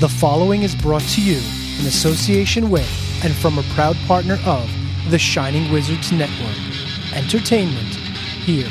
The following is brought to you in association with and from a proud partner of the Shining Wizards Network. Entertainment here.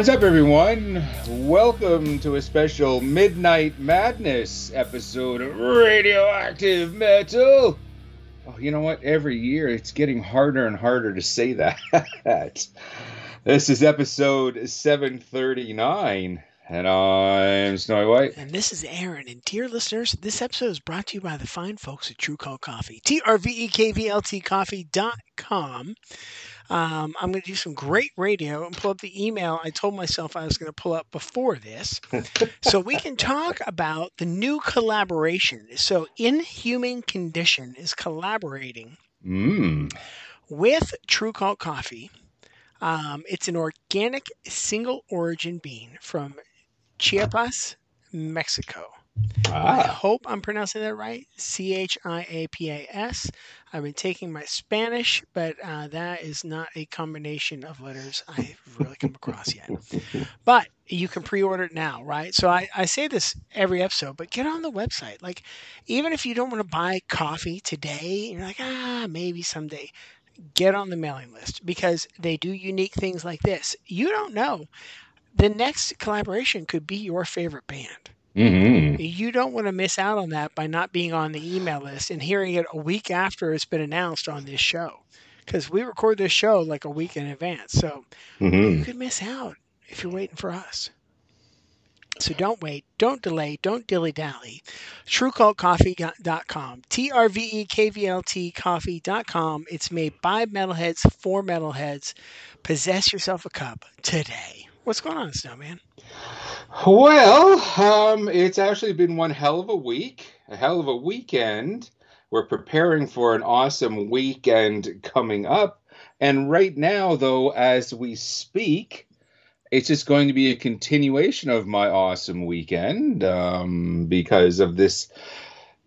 Horns up, everyone! Welcome to a special Midnight Madness episode of Radioactive Metal. Oh, you know what? Every year it's getting harder and harder to say that. this is episode 739, and I'm Snowy White. And this is Aaron. And dear listeners, this episode is brought to you by the fine folks at Trve Kvlt Coffee. T R V E K V L T coffee.com. Um, I'm going to do some great radio and pull up the email I told myself I was going to pull up before this. so we can talk about the new collaboration. So, Inhuman Condition is collaborating Mmm. with Trve Kvlt Coffee. Um, it's an organic single origin bean from Chiapas, Mexico. I Ah, hope I'm pronouncing that right. C H I A P A S. I've been taking my Spanish, but uh, that is not a combination of letters I've really come across yet. But you can pre order it now, right? So I, I say this every episode, but get on the website. Like, even if you don't want to buy coffee today, you're like, ah, maybe someday. Get on the mailing list because they do unique things like this. You don't know. The next collaboration could be your favorite band. Mm-hmm. You don't want to miss out on that by not being on the email list and hearing it a week after it's been announced on this show. Because we record this show like a week in advance. So you Mm-hmm. could miss out if you're waiting for us. So don't wait, don't delay, don't dilly dally. TrveKvltCoffee.com. T R V E K V L T coffee.com. It's made by metalheads for metalheads. Possess yourself a cup today. What's going on, Snowman? Well, um, it's actually been one hell of a week, a hell of a weekend. We're preparing for an awesome weekend coming up. And right now, though, as we speak, it's just going to be a continuation of my awesome weekend um, because of this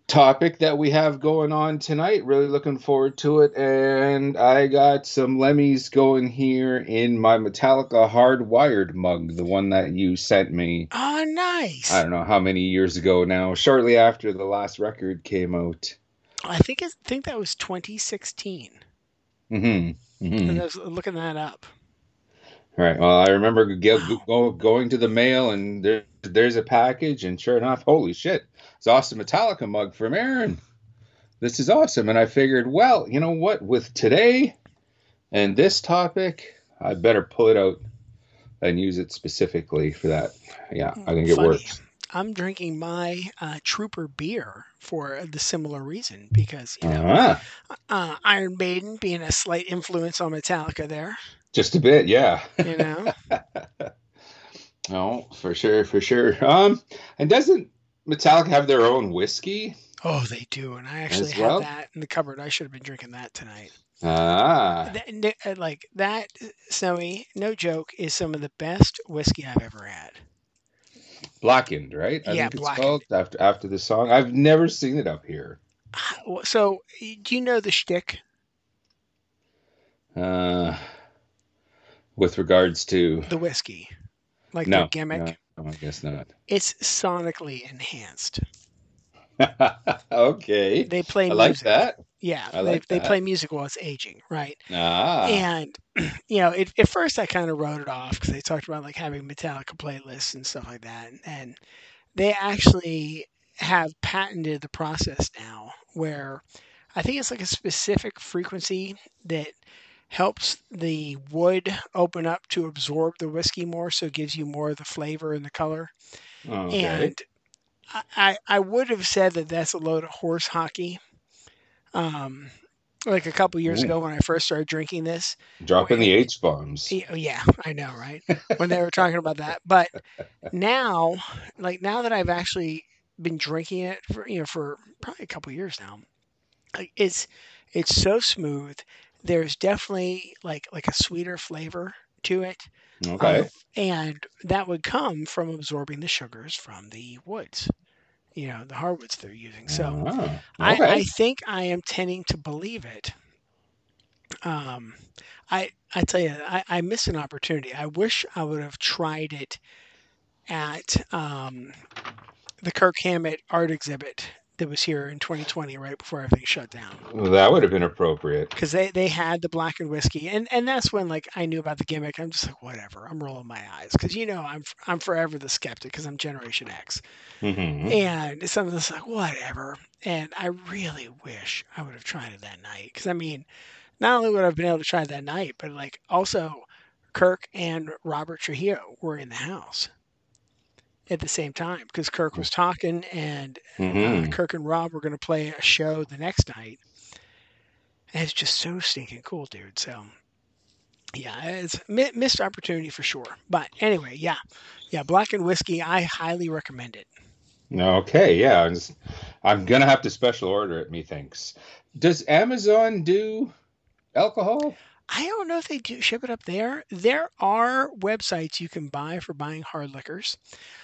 topic that we have going on tonight. Really looking forward to it. And I got some Lemmys going here in my Metallica hardwired mug, the one that you sent me. Oh, nice. I don't know how many years ago now, shortly after the last record came out. I think I think that was 2016. Mm-hmm. And mm-hmm. I was looking that up. Right. Well, I remember go, Wow. go, going to the mail and there, there's a package, and sure enough, holy shit, it's awesome Metallica mug from Aaron. This is awesome. And I figured, well, you know what? With today and this topic, I better pull it out and use it specifically for that. Yeah, I think it Funny. works. I'm drinking my uh, Trooper beer for the similar reason because you know Ah, uh, Iron Maiden being a slight influence on Metallica there. just a bit, yeah. You know, Oh, for sure, for sure. Um, and doesn't Metallica have their own whiskey? oh they do, and I actually have well? that in the cupboard. I should have been drinking that tonight. Ah, That, uh, like that, Snowy, no joke, is some of the best whiskey I've ever had. Blackened, right? I Yeah, think it's Blackened. called after after the song. I've never seen it up here. So, do you know the shtick? Uh, with regards to The whiskey, like no the gimmick, no, I guess not. it's sonically enhanced. okay, They play I like music. that. Yeah, I they, like they that. play music while it's aging, right? Ah, And you know, it, at first I kind of wrote it off because they talked about like having Metallica playlists and stuff like that, and they actually have patented the process now where I think it's like a specific frequency that helps the wood open up to absorb the whiskey more, so it gives you more of the flavor and the color. okay. And I, I would have said that that's a load of horse hockey. Um, like a couple years Ooh. ago when I first started drinking this. Dropping the H bombs. Yeah, oh, yeah, I know, right? when they were talking about that, but now, like now that I've actually been drinking it for you know for probably a couple years now, like it's it's so smooth. There's definitely like like a sweeter flavor to it. Okay. Um, and that would come from absorbing the sugars from the woods, you know, the hardwoods they're using. So I, okay. I think I am tending to believe it. Um, I I tell you, I, I missed an opportunity. I wish I would have tried it at um, the Kirk Hammett art exhibit that was here in 2020, right before everything shut down Well, that would have been appropriate. because they, they had the Blackened whiskey and and that's when like I knew about the gimmick. I'm just like whatever. I'm rolling my eyes because you know I'm I'm forever the skeptic because I'm Generation X hmm and some of this like whatever. And I really wish I would have tried it that night because I mean, not only would I have been able to try it that night, but like also Kirk and Robert Trujillo were in the house at the same time because Kirk was talking and uh, hmm Kirk and Rob were going to play a show the next night. And it's just so stinking cool, dude. So, yeah, it's mi- missed opportunity for sure. But anyway, yeah, yeah, Blackened Whiskey, I highly recommend it. Okay, yeah. I'm, just- I'm gonna have to special order it. Methinks. Does Amazon do alcohol? I don't know if they do ship it up there. There are websites you can buy for buying hard liquors.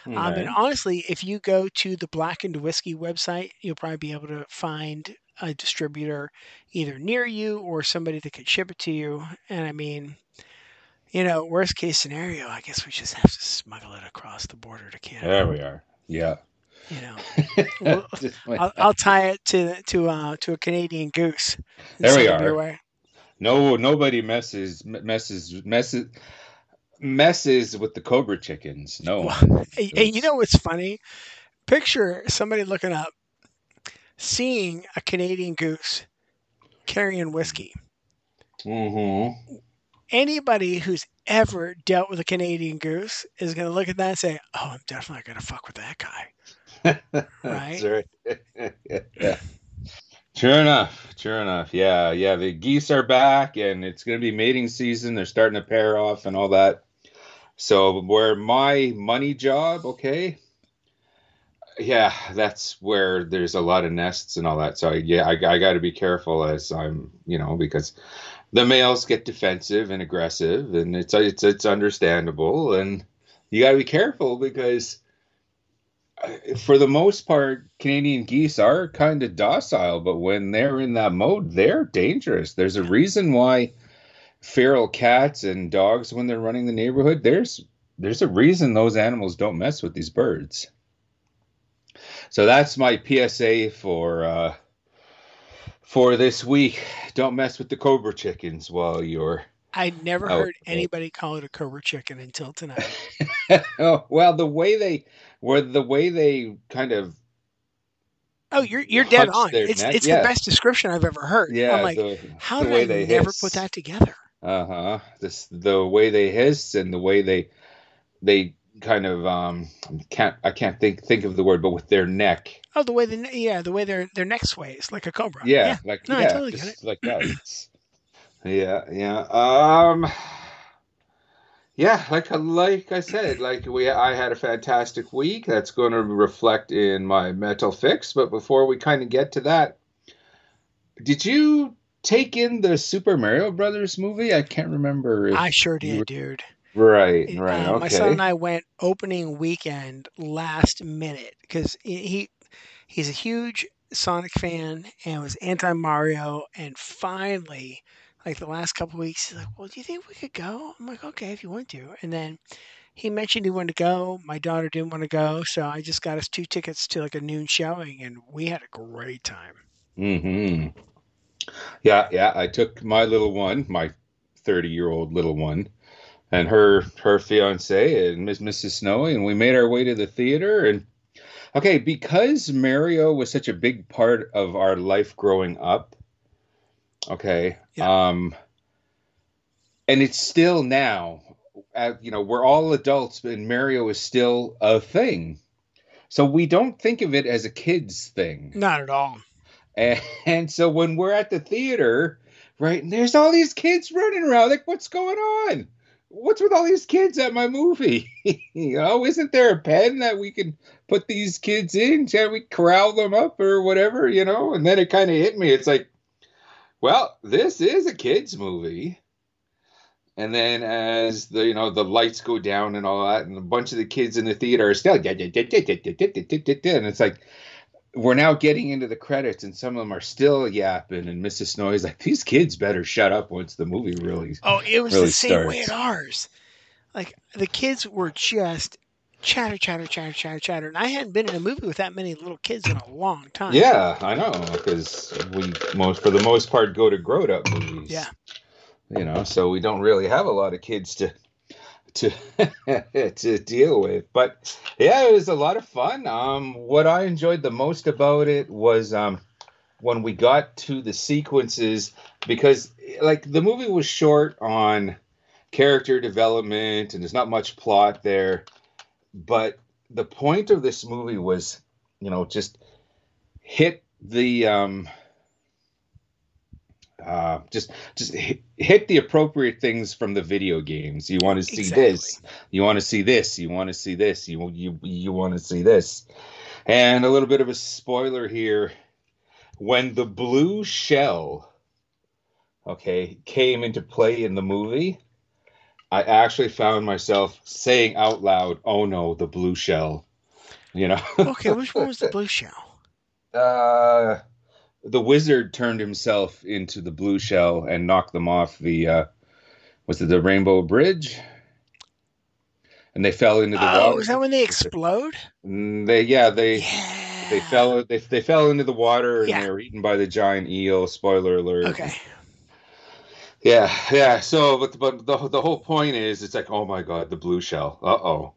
Um, and honestly, if you go to the Blackened Whiskey website, you'll probably be able to find a distributor either near you or somebody that could ship it to you. And I mean, you know, worst case scenario, I guess we just have to smuggle it across the border to Canada. There we are. Yeah. You know, Well, I'll. I'll tie it to to uh, to a Canadian goose. There we send it your are. No, nobody messes messes messes messes with the Cobra chickens. No. Well, you know what's funny? Picture somebody looking up, seeing a Canadian goose carrying whiskey. hmm Anybody who's ever dealt with a Canadian goose is going to look at that and say, "Oh, I'm definitely going to fuck with that guy." Right? yeah. Sure enough. Sure enough. Yeah. Yeah. The geese are back and it's going to be mating season. They're starting to pair off and all that. So, where my money job, okay. Yeah, that's where there's a lot of nests and all that. So, yeah, I, I got to be careful as I'm, you know, because the males get defensive and aggressive and it's it's it's understandable and you got to be careful because for the most part, Canadian geese are kind of docile, but when they're in that mode, they're dangerous. There's a reason why feral cats and dogs, when they're running the neighborhood, there's there's a reason those animals don't mess with these birds. So that's my PSA for uh, for this week. Don't mess with the cobra chickens while you're. I never Oh, heard oh. anybody call it a cobra chicken until tonight. oh, well, the way they were, the way they kind of Oh, you're you're dead on. It's neck, it's yeah. the best description I've ever heard. yeah, I'm like, the, how the did I they never hiss. put that together? Uh huh. This the way they hiss and the way they they kind of um can't I can't think think of the word, but with their neck. Oh, the way the yeah, the way their their neck sways like a cobra. Yeah, like No, I totally get just like that. Yeah, yeah. Um. Yeah, like I like I said, like we I had a fantastic week. That's going to reflect in my mental fix. But before we kind of get to that, did you take in the Super Mario Brothers movie? I can't remember. If, I sure did, dude. right, right. Uh, okay. My son and I went opening weekend last minute because he he's a huge Sonic fan and was anti Mario, and finally like the last couple weeks. He's like, "Well, do you think we could go?" I'm like, "Okay, if you want to." And then he mentioned he wanted to go. My daughter didn't want to go, so I just got us two tickets to like a noon showing, and we had a great time. hmm Yeah, yeah. I took my little one, my 30 year old little one, and her her fiance and Miss Mrs. Snowy, and we made our way to the theater. And okay, because Mario was such a big part of our life growing up. Okay, Yeah. um, and it's still now. Uh, you know, we're all adults, and Mario is still a thing. So we don't think of it as a kids thing. Not at all. And, and so when we're at the theater, right, and there's all these kids running around, like, what's going on? What's with all these kids at my movie? you know, isn't there a pen that we can put these kids in? Can we corral them up or whatever, you know? And then it kind of hit me. It's like, well, this is a kids movie. And then as the you know the lights go down and all that, and a bunch of the kids in the theater are still and it's like we're now getting into the credits, and some of them are still yapping. And Mrs. Snow is like, "These kids better shut up once the movie really." Oh, it was Really the same way starts. at ours. Like the kids were just chatter, chatter, chatter, chatter, chatter, and I hadn't been in a movie with that many little kids in a long time. Yeah, I know because we most for the most part go to grown up movies. Yeah. you know, so we don't really have a lot of kids to to to deal with. But yeah, it was a lot of fun. Um, what I enjoyed the most about it was um when we got to the sequences because like the movie was short on character development and there's not much plot there but the point of this movie was you know just hit the um uh just just hit, hit the appropriate things from the video games. You want to see this. You want to see this. You want to see this. You you you want to see this. And a little bit of a spoiler here. When the blue shell okay came into play in the movie i actually found myself saying out loud oh no the blue shell you know Okay, which one was the blue shell? uh the wizard turned himself into the blue shell and knocked them off the uh was it the rainbow bridge and they fell into the Oh, water is that when they explode? Mm, they yeah they Yeah. they fell they, they fell into the water and Yeah. they were eaten by the giant eel spoiler alert Okay. Yeah yeah so but but the, the whole point is it's like oh my god the blue shell uh-oh.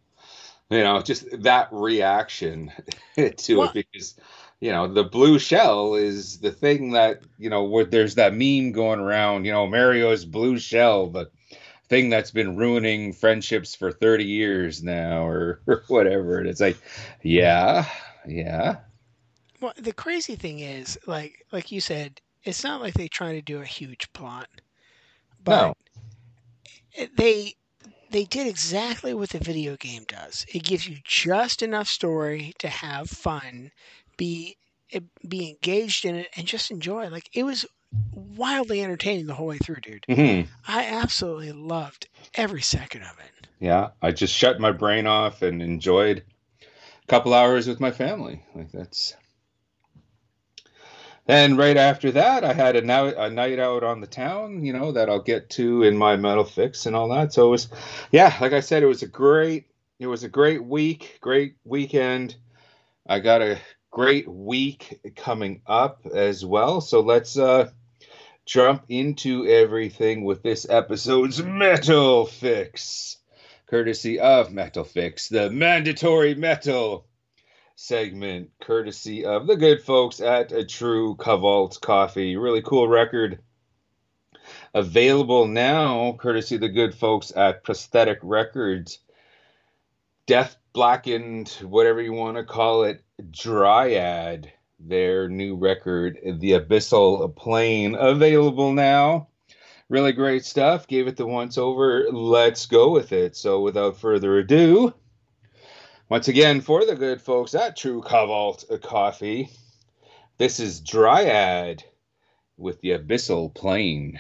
You know just that reaction to Well- it because you know the blue shell is the thing that you know where there's that meme going around you know mario's blue shell the thing that's been ruining friendships for 30 years now or, or whatever. And it's like yeah yeah. Well, the crazy thing is, like like you said, it's not like they try to do a huge plot, but No. they they did exactly what the video game does. It gives you just enough story to have fun, be be engaged in it, and just enjoy. Like it was wildly entertaining the whole way through, dude. Mhm. I absolutely loved every second of it. yeah i just shut my brain off and enjoyed a couple hours with my family like that's and right after that i had a, now, a night out on the town you know that i'll get to in my metal fix and all that. So it was yeah like i said it was a great it was a great week great weekend. I got a great week coming up as well. So let's uh jump into everything with this episode's metal fix courtesy of Metal Fix, the mandatory metal segment, courtesy of the good folks at a Trve Kvlt Coffee. Really cool record. Available now, courtesy the good folks at Prosthetic Records. Death Blackened, whatever you want to call it, Dryad, their new record, The Abyssal Plane, available now really great stuff. Gave it the once over. Let's go with it. So, without further ado, once again, for the good folks at Trve Kvlt Coffee, this is Dryad with the Abyssal Plane.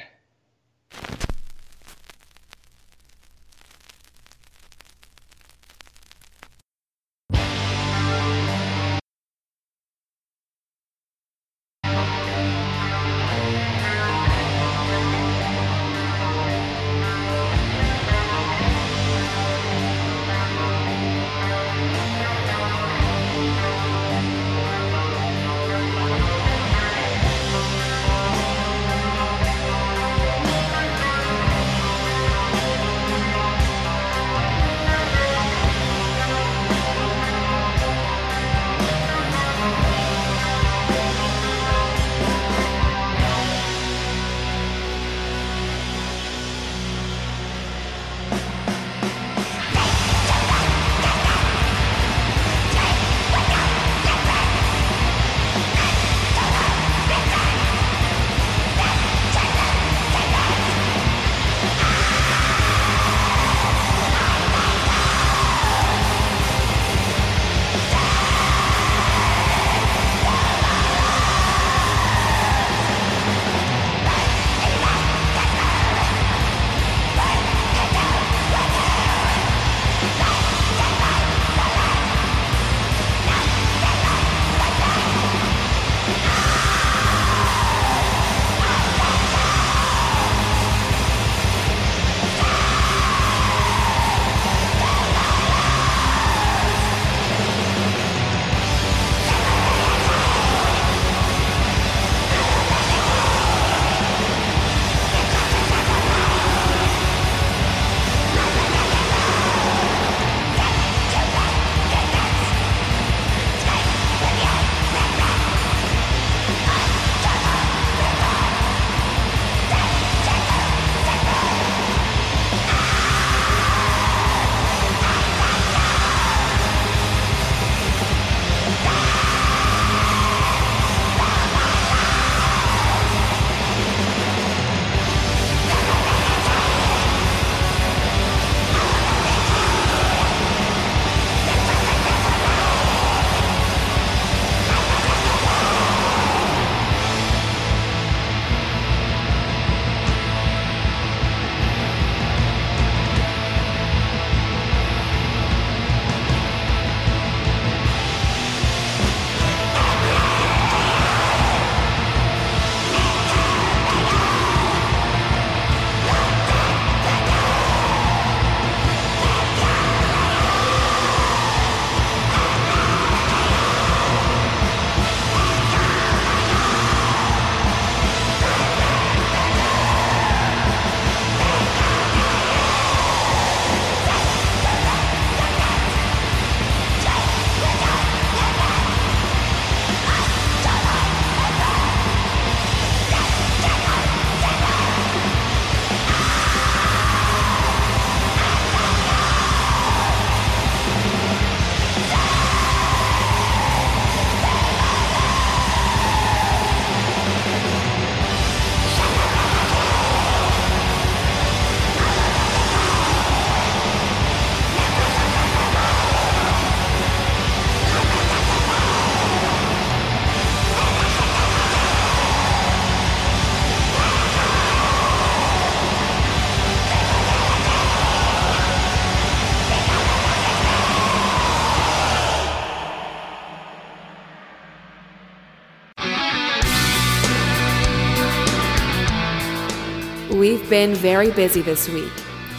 Been very busy this week.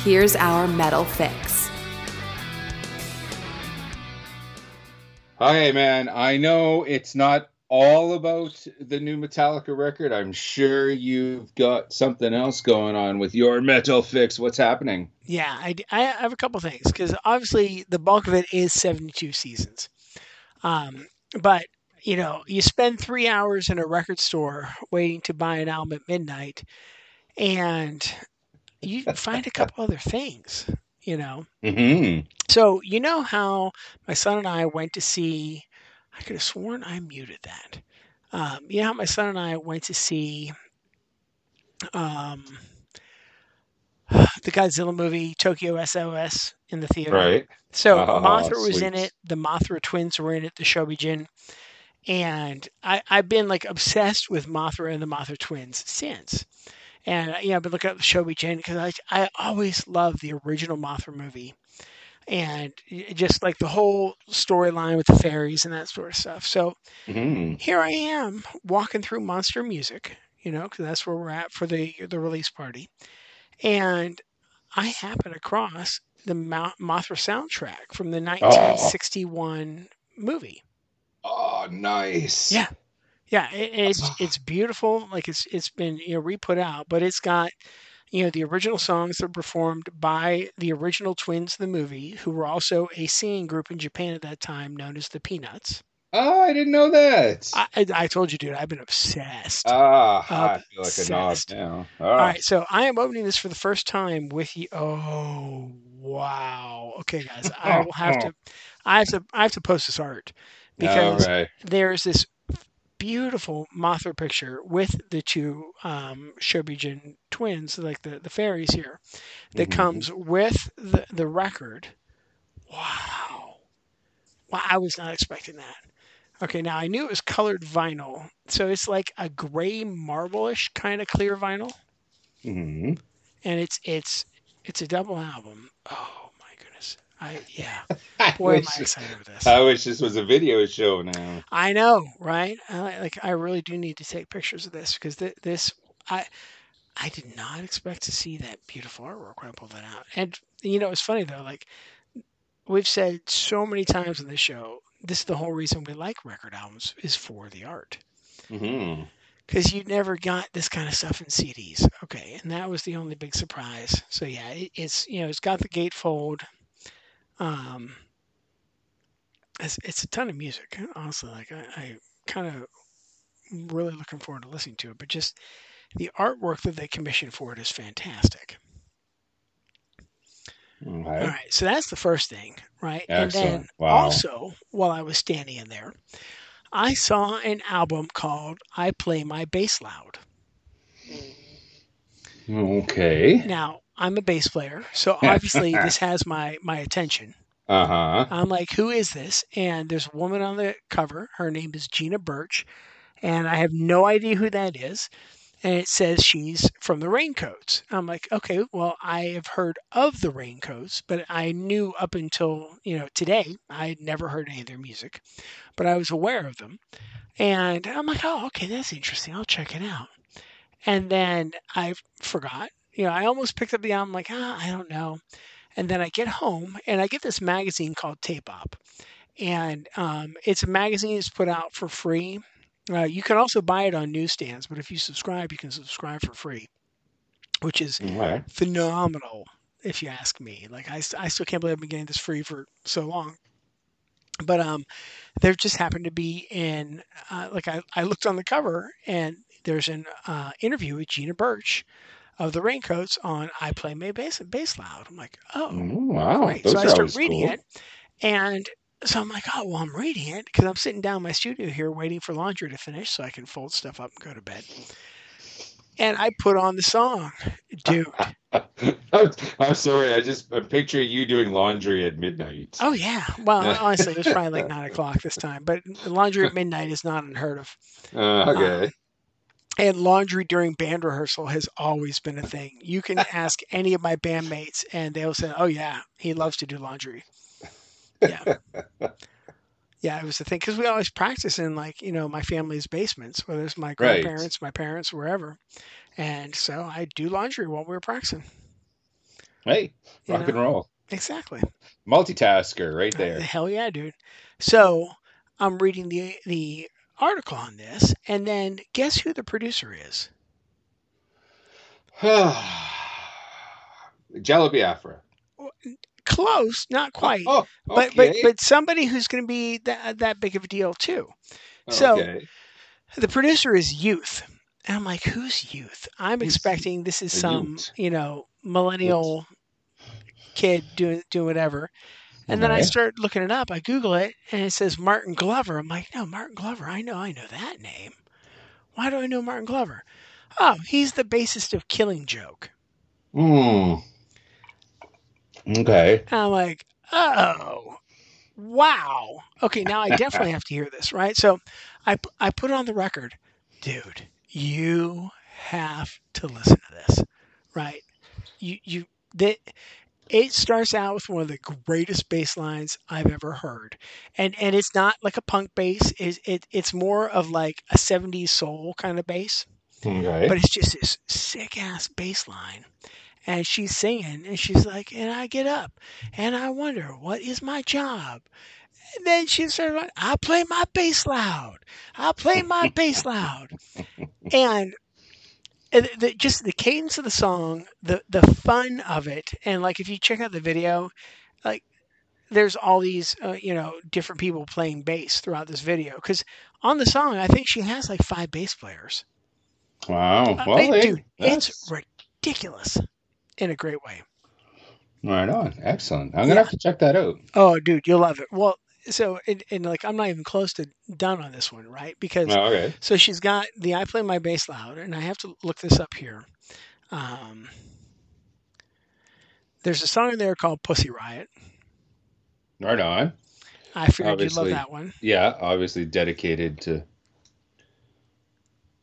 Here's our metal fix. Hi, man. I know it's not all about the new Metallica record. I'm sure you've got something else going on with your metal fix. What's happening? Yeah, I, I have a couple things because obviously the bulk of it is 72 seasons. Um, but, you know, you spend three hours in a record store waiting to buy an album at midnight and you find a couple other things, you know. Mm-hmm. So, you know how my son and I went to see, I could have sworn I muted that. Um, you know how my son and I went to see um, the Godzilla movie Tokyo SOS in the theater? Right. So Oh, Mothra was in it. The Mothra twins were in it. The Shobijin, and I, I've been like obsessed with Mothra and the Mothra twins since. And you know, I've been looking up the Shobijin because I I always love the original Mothra movie, and just like the whole storyline with the fairies and that sort of stuff. So Mm-hmm. here I am walking through Monster Music, you know, because that's where we're at for the the release party, and I happen across the Mothra soundtrack from the 1961 movie. Oh, nice. Yeah. Yeah, it, it's it's beautiful. Like it's it's been you know re-put out, but it's got you know the original songs that were performed by the original twins of the movie, who were also a singing group in Japan at that time known as the Peanuts. Oh, I didn't know that. I, I, I told you, dude, I've been obsessed. ah, I feel like a obsessed. now. All right, so I am opening this for the first time with you. Oh wow! Okay, guys, I will have to, I have to, I have to post this art because right. there's this beautiful Mothra picture with the two um, Shobijin twins, like the the fairies here, that Mhm. comes with the the record. Wow! Wow! I was not expecting that. Okay, now I knew it was colored vinyl, so it's like a gray marble-ish kind of clear vinyl Mhm. and it's it's it's a double album. Oh! I yeah, I, boy, am wish, I excited with this. I wish this was a video show now. I know, right? I, like I really do need to take pictures of this because th- this I I did not expect to see that beautiful artwork when I pulled that out. And you know, it's funny though. Like we've said so many times on this show, this is the whole reason we like record albums is for the art. hmm because you never got this kind of stuff in CDs. Okay, and that was the only big surprise. So yeah, it, it's you know it's got the gatefold. Um, it's it's a ton of music. Honestly, like I, I kind of really looking forward to listening to it. But just the artwork that they commissioned for it is fantastic. All Okay. right, so that's the first thing, right? And then Wow. also, while I was standing in there, I saw an album called "I Play My Bass Loud." Okay. Now, I'm a bass player, so obviously this has my my attention. Uh huh. I'm like, who is this? And there's a woman on the cover. Her name is Gina Birch, and I have no idea who that is. And it says she's from the Raincoats. I'm like, okay, well, I have heard of the Raincoats, but I knew up until you know today I had never heard any of their music, but I was aware of them. And I'm like, oh, okay, that's interesting. I'll check it out. And then I forgot. You know, I almost picked up the album, like, ah, I don't know. And then I get home and I get this magazine called Tape Op. And um, it's a magazine that's put out for free. Uh, you can also buy it on newsstands, but if you subscribe, you can subscribe for free, which is Okay. phenomenal, if you ask me. Like, I, I still can't believe I've been getting this free for so long. But um, there just happened to be in, uh, like, I, I looked on the cover and there's an uh, interview with Gina Birch of the Raincoats on I Play My Bass, bass Loud. I'm like, oh, Mm, wow. great. So I start reading cool. it. And so I'm like, oh, well, I'm reading it because I'm sitting down in my studio here waiting for laundry to finish so I can fold stuff up and go to bed. And I put on the song. Dude. I'm, I'm sorry. I just I picture you doing laundry at midnight. Oh, yeah. Well, honestly, it was probably like nine o'clock this time, but laundry at midnight is not unheard of. Uh, okay. And laundry during band rehearsal has always been a thing. You can ask any of my bandmates, and they'll say, "Oh yeah, he loves to do laundry." Yeah, yeah, it was the thing because we always practice in like you know my family's basements, whether it's my Right. grandparents, my parents, wherever. And so I do laundry while we were practicing. Hey, You rock know? and roll. Exactly. Multitasker right uh, there. Hell yeah, dude. So I'm reading the the article on this, and then guess who the producer is? Jello Biafra. Close, not oh, quite, Oh, but okay. but but somebody who's going to be that that big of a deal too. so- Okay. The producer is Youth, and I'm like, who's Youth? I'm Who's expecting this is some Youth? you know millennial kid doing doing whatever. And then I start looking it up. I Google it, and it says Martin Glover. I'm like, no, Martin Glover. I know, I know that name. Why do I know Martin Glover? Oh, he's the bassist of Killing Joke. Hmm. Okay. And I'm like, oh, wow. Okay, now I definitely have to hear this, right? So I, I put it on the record, dude, you have to listen to this, right? You, you, that, it starts out with one of the greatest bass lines I've ever heard. And, and it's not like a punk bass. It, it, it's more of like a 70s soul kind of bass Okay. but it's just this sick ass bass line. And she's singing, and she's like, and I get up, and I wonder, what is my job? And then she started like, I play my bass loud. I play my bass loud. And and the, just the cadence of the song, the the fun of it, and like if you check out the video, like there's all these uh, you know different people playing bass throughout this video. Because on the song, I think she has like five bass players. wow. Uh, Well, dude, it's ridiculous in a great way. right on. Excellent. I'm gonna have to check that out. Oh, dude, you'll love it. Well, so and, and like I'm not even close to done on this one, right? Because Oh, okay. so she's got the I play my bass loud, and I have to look this up here. Um, there's a song in there called Pussy Riot. Right on. I figured you'd love that one. Yeah, obviously dedicated to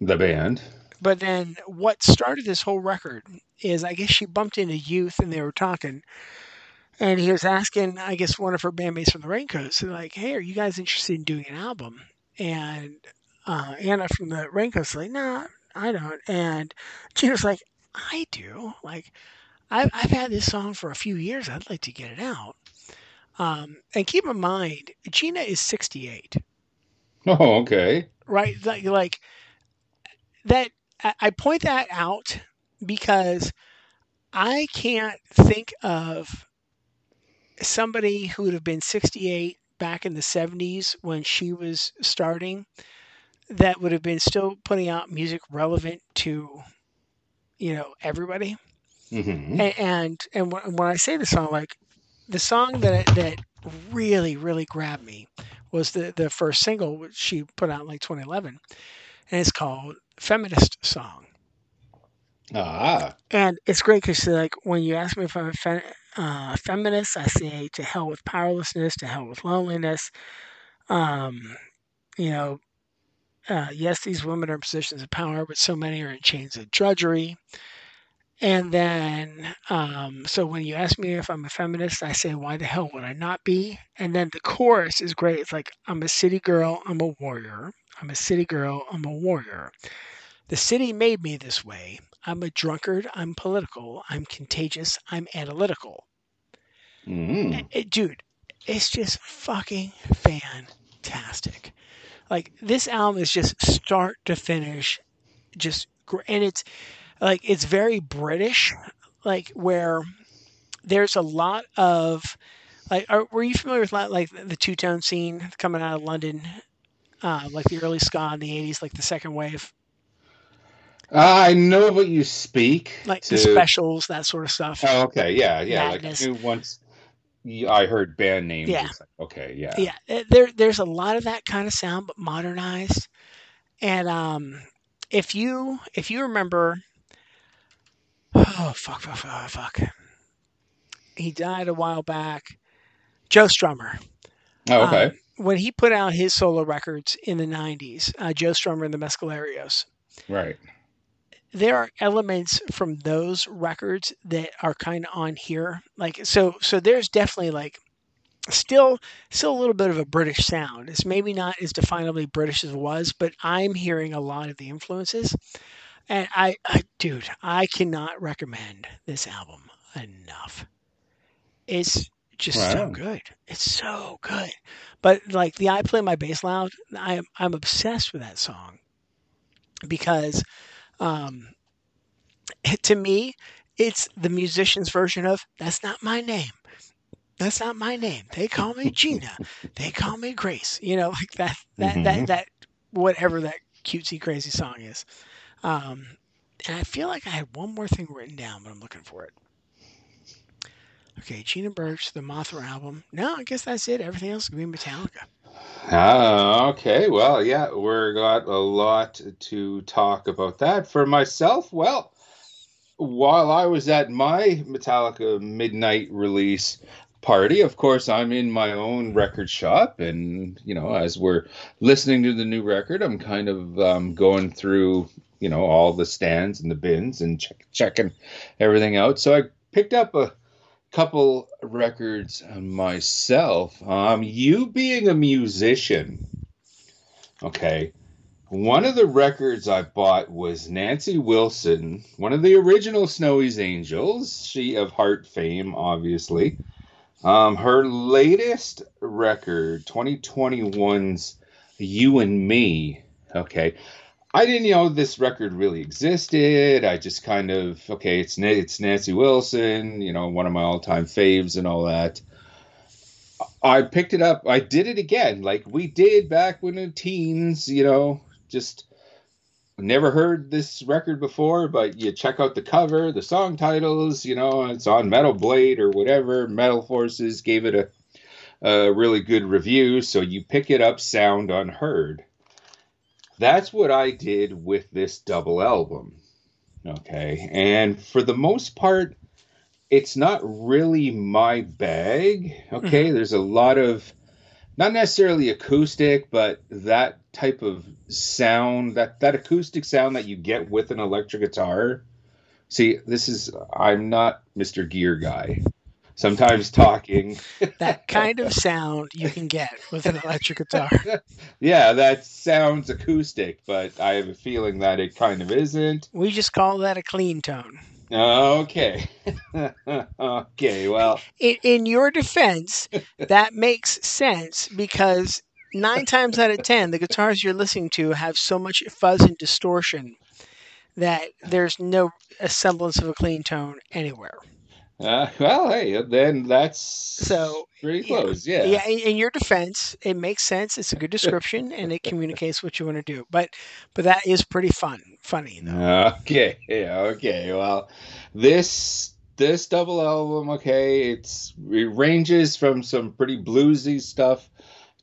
the band. But then what started this whole record is I guess she bumped into Youth and they were talking. And he was asking, I guess, one of her bandmates from the Raincoats, like, hey, are you guys interested in doing an album? And uh, Anna from the Raincoats like, no, I don't. And Gina's like, I do. Like, I've, I've had this song for a few years. I'd like to get it out. Um, and keep in mind, Gina is 68 Oh, okay. right like, like that i point that out because i can't think of somebody who would have been 68 back in the 70s when she was starting that would have been still putting out music relevant to you know everybody hmm and and, when I say the song, like the song that that really really grabbed me was the the first single which she put out in like 2011, and it's called "Feminist Song." Ah. And it's great because like when you ask me if I'm a fe- uh, feminist, I say to hell with powerlessness, to hell with loneliness. Um, you know, uh, yes, these women are in positions of power, but so many are in chains of drudgery. And then, um, so when you ask me if I'm a feminist, I say, why the hell would I not be? And then the chorus is great. It's like, I'm a city girl, I'm a warrior. I'm a city girl, I'm a warrior. The city made me this way. I'm a drunkard, I'm political, I'm contagious, I'm analytical. Mm. It- dude, it's just fucking fantastic. Like this album is just start to finish, just and it's like it's very British, like where there's a lot of like. Are, were you familiar with like the two tone scene coming out of London, uh, like the early ska in the '80s, like the second wave, I know what you speak. like to... the specials, that sort of stuff. Oh, okay. Yeah. Yeah. Madness. Like once I heard band names. Yeah. like, okay. Yeah. yeah uh, there there's a lot of that kind of sound but modernized and um if you if you remember oh fuck fuck fuck fuck he died a while back joe strummer Oh, okay. Um, when he put out his solo records in the 90s uh, joe strummer and the mescaleros right. There are elements from those records that are kind of on here like so so there's definitely like still still a little bit of a british sound it's maybe not as definably british as it was but i'm hearing a lot of the influences And I, I, dude, I cannot recommend this album enough. It's just so good. It's so good. But like the I play my bass loud, I'm I'm obsessed with that song because um to me it's the musician's version of that's not my name. That's not my name. They call me Gina. They call me Grace. You know, like that that Mhm. that that whatever that cutesy crazy song is. Um and I feel like I had one more thing written down, but I'm looking for it. Okay, Gina Birch, the Mothra album. No, I guess that's it. Everything else could be Metallica. Ah, okay. Well, yeah, we're got a lot to talk about that. For myself, well, while I was at my Metallica midnight release party, of course, I'm in my own record shop, and you know, as we're listening to the new record, I'm kind of um, going through, you know, all the stands and the bins and check, checking everything out. So I picked up a couple records myself. Um, you being a musician, okay. One of the records I bought was Nancy Wilson, one of the original Snowy's Angels, she of Heart fame, obviously. Um, her latest record, 2021's You and Me. Okay. I didn't know this record really existed. I just kind of okay, it's it's Nancy Wilson, you know, one of my all-time faves and all that. I picked it up. I did it again, like we did back when in teens. You know, just never heard this record before, but you check out the cover, the song titles. You know, it's on Metal Blade or whatever. Metal Forces gave it a a really good review, so you pick it up sound unheard. That's what I did with this double album. Okay. And for the most part, it's not really my bag. Okay. Mm-hmm. There's a lot of, not necessarily acoustic, but that type of sound, that, that acoustic sound that you get with an electric guitar. See, this is, I'm not Mr. Gear guy. Sometimes talking. That kind of sound you can get with an electric guitar. Yeah, that sounds acoustic, but I have a feeling that it kind of isn't. We just call that a clean tone. Okay. okay, well, In, in your defense, that makes sense because nine times out of ten, the guitars you're listening to have so much fuzz and distortion that there's no semblance of a clean tone anywhere. Uh, well, hey, then that's So, pretty close. Yeah. Yeah, in, in your defense, it makes sense. It's a good description and it communicates what you want to do. But but that is pretty fun, funny though. Okay. Yeah, okay. Well, this this double album, okay, it's it ranges from some pretty bluesy stuff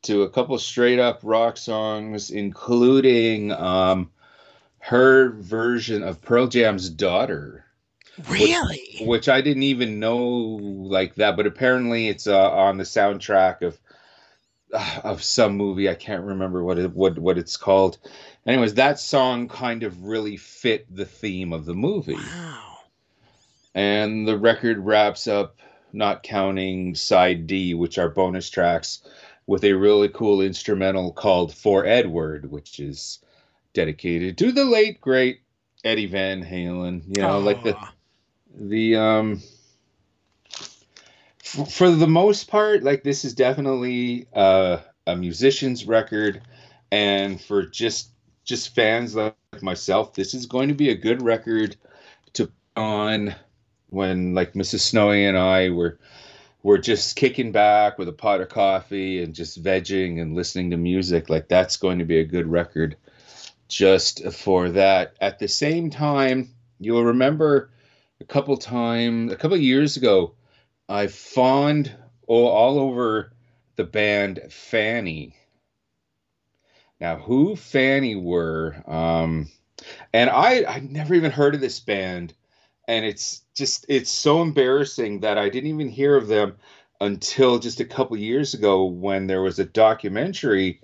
to a couple straight up rock songs, including um her version of Pearl Jam's Daughter. Really? which I didn't even know like that, but apparently it's uh, on the soundtrack of uh, of some movie. I can't remember what it what what it's called. Anyways, that song kind of really fit the theme of the movie, Wow. and the record wraps up, not counting side D, which are bonus tracks, with a really cool instrumental called "For Edward," which is dedicated to the late great Eddie Van Halen. You know, like the. The um f- for the most part like this is definitely uh, a musician's record. And for just just fans like myself this is going to be a good record to on when like mrs snowy and i were were just kicking back with a pot of coffee and just vegging and listening to music. Like that's going to be a good record just for that. At the same time you'll remember a couple time a couple years ago i fawned all, all over the band fanny. Now who fanny were um and i i never even heard of this band. And it's just it's so embarrassing that i didn't even hear of them until just a couple years ago when there was a documentary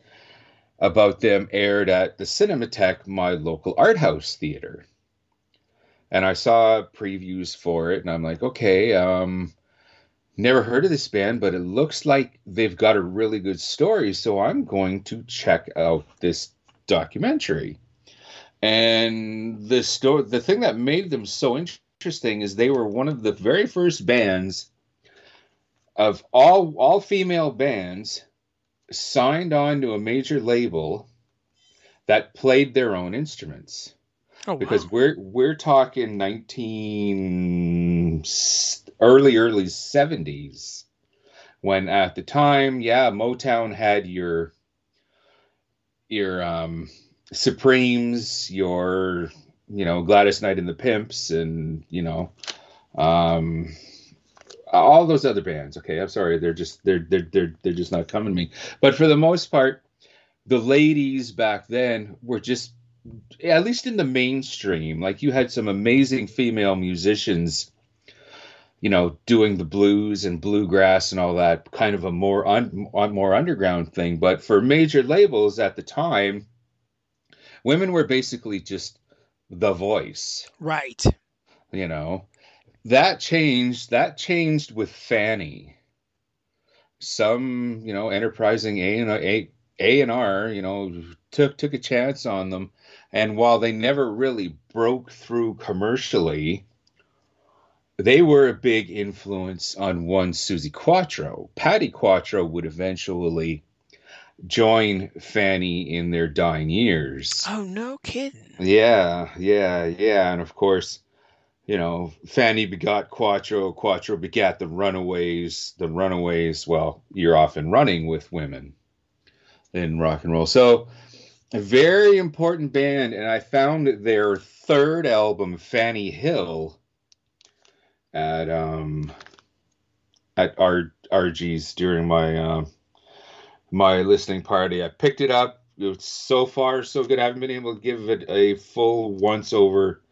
about them aired at the cinematheque my local art house theater and I saw previews for it, and I'm like, okay, um, never heard of this band, but it looks like they've got a really good story, so I'm going to check out this documentary. And the story, the thing that made them so interesting is they were one of the very first bands of all all female bands signed on to a major label that played their own instruments Oh, because wow. we're we're talking 19 early early 70s when at the time yeah motown had your your um supremes your you know gladys knight and the pips and you know um all those other bands okay i'm sorry they're just they're they're they're, they're just not coming to me but for the most part the ladies back then were just at least in the mainstream like you had some amazing female musicians you know doing the blues and bluegrass and all that kind of a more un, more underground thing. But for major labels at the time women were basically just the voice. Right. you know that changed that changed with fanny. Some you know enterprising a and a a and r you know took took a chance on them and while they never really broke through commercially they were a big influence on one suzi quatro patti quatro would eventually join fanny in their dying years Oh, no kidding. yeah, yeah, yeah. And of course, you know, Fanny begot Quatro, Quatro begat the Runaways. The Runaways, well, you're off and running with women in rock and roll. So, a very important band. And I found their third album, Fanny Hill, at um at R- RG's during my uh, my listening party. I picked it up it's so far so good. I haven't been able to give it a full once over,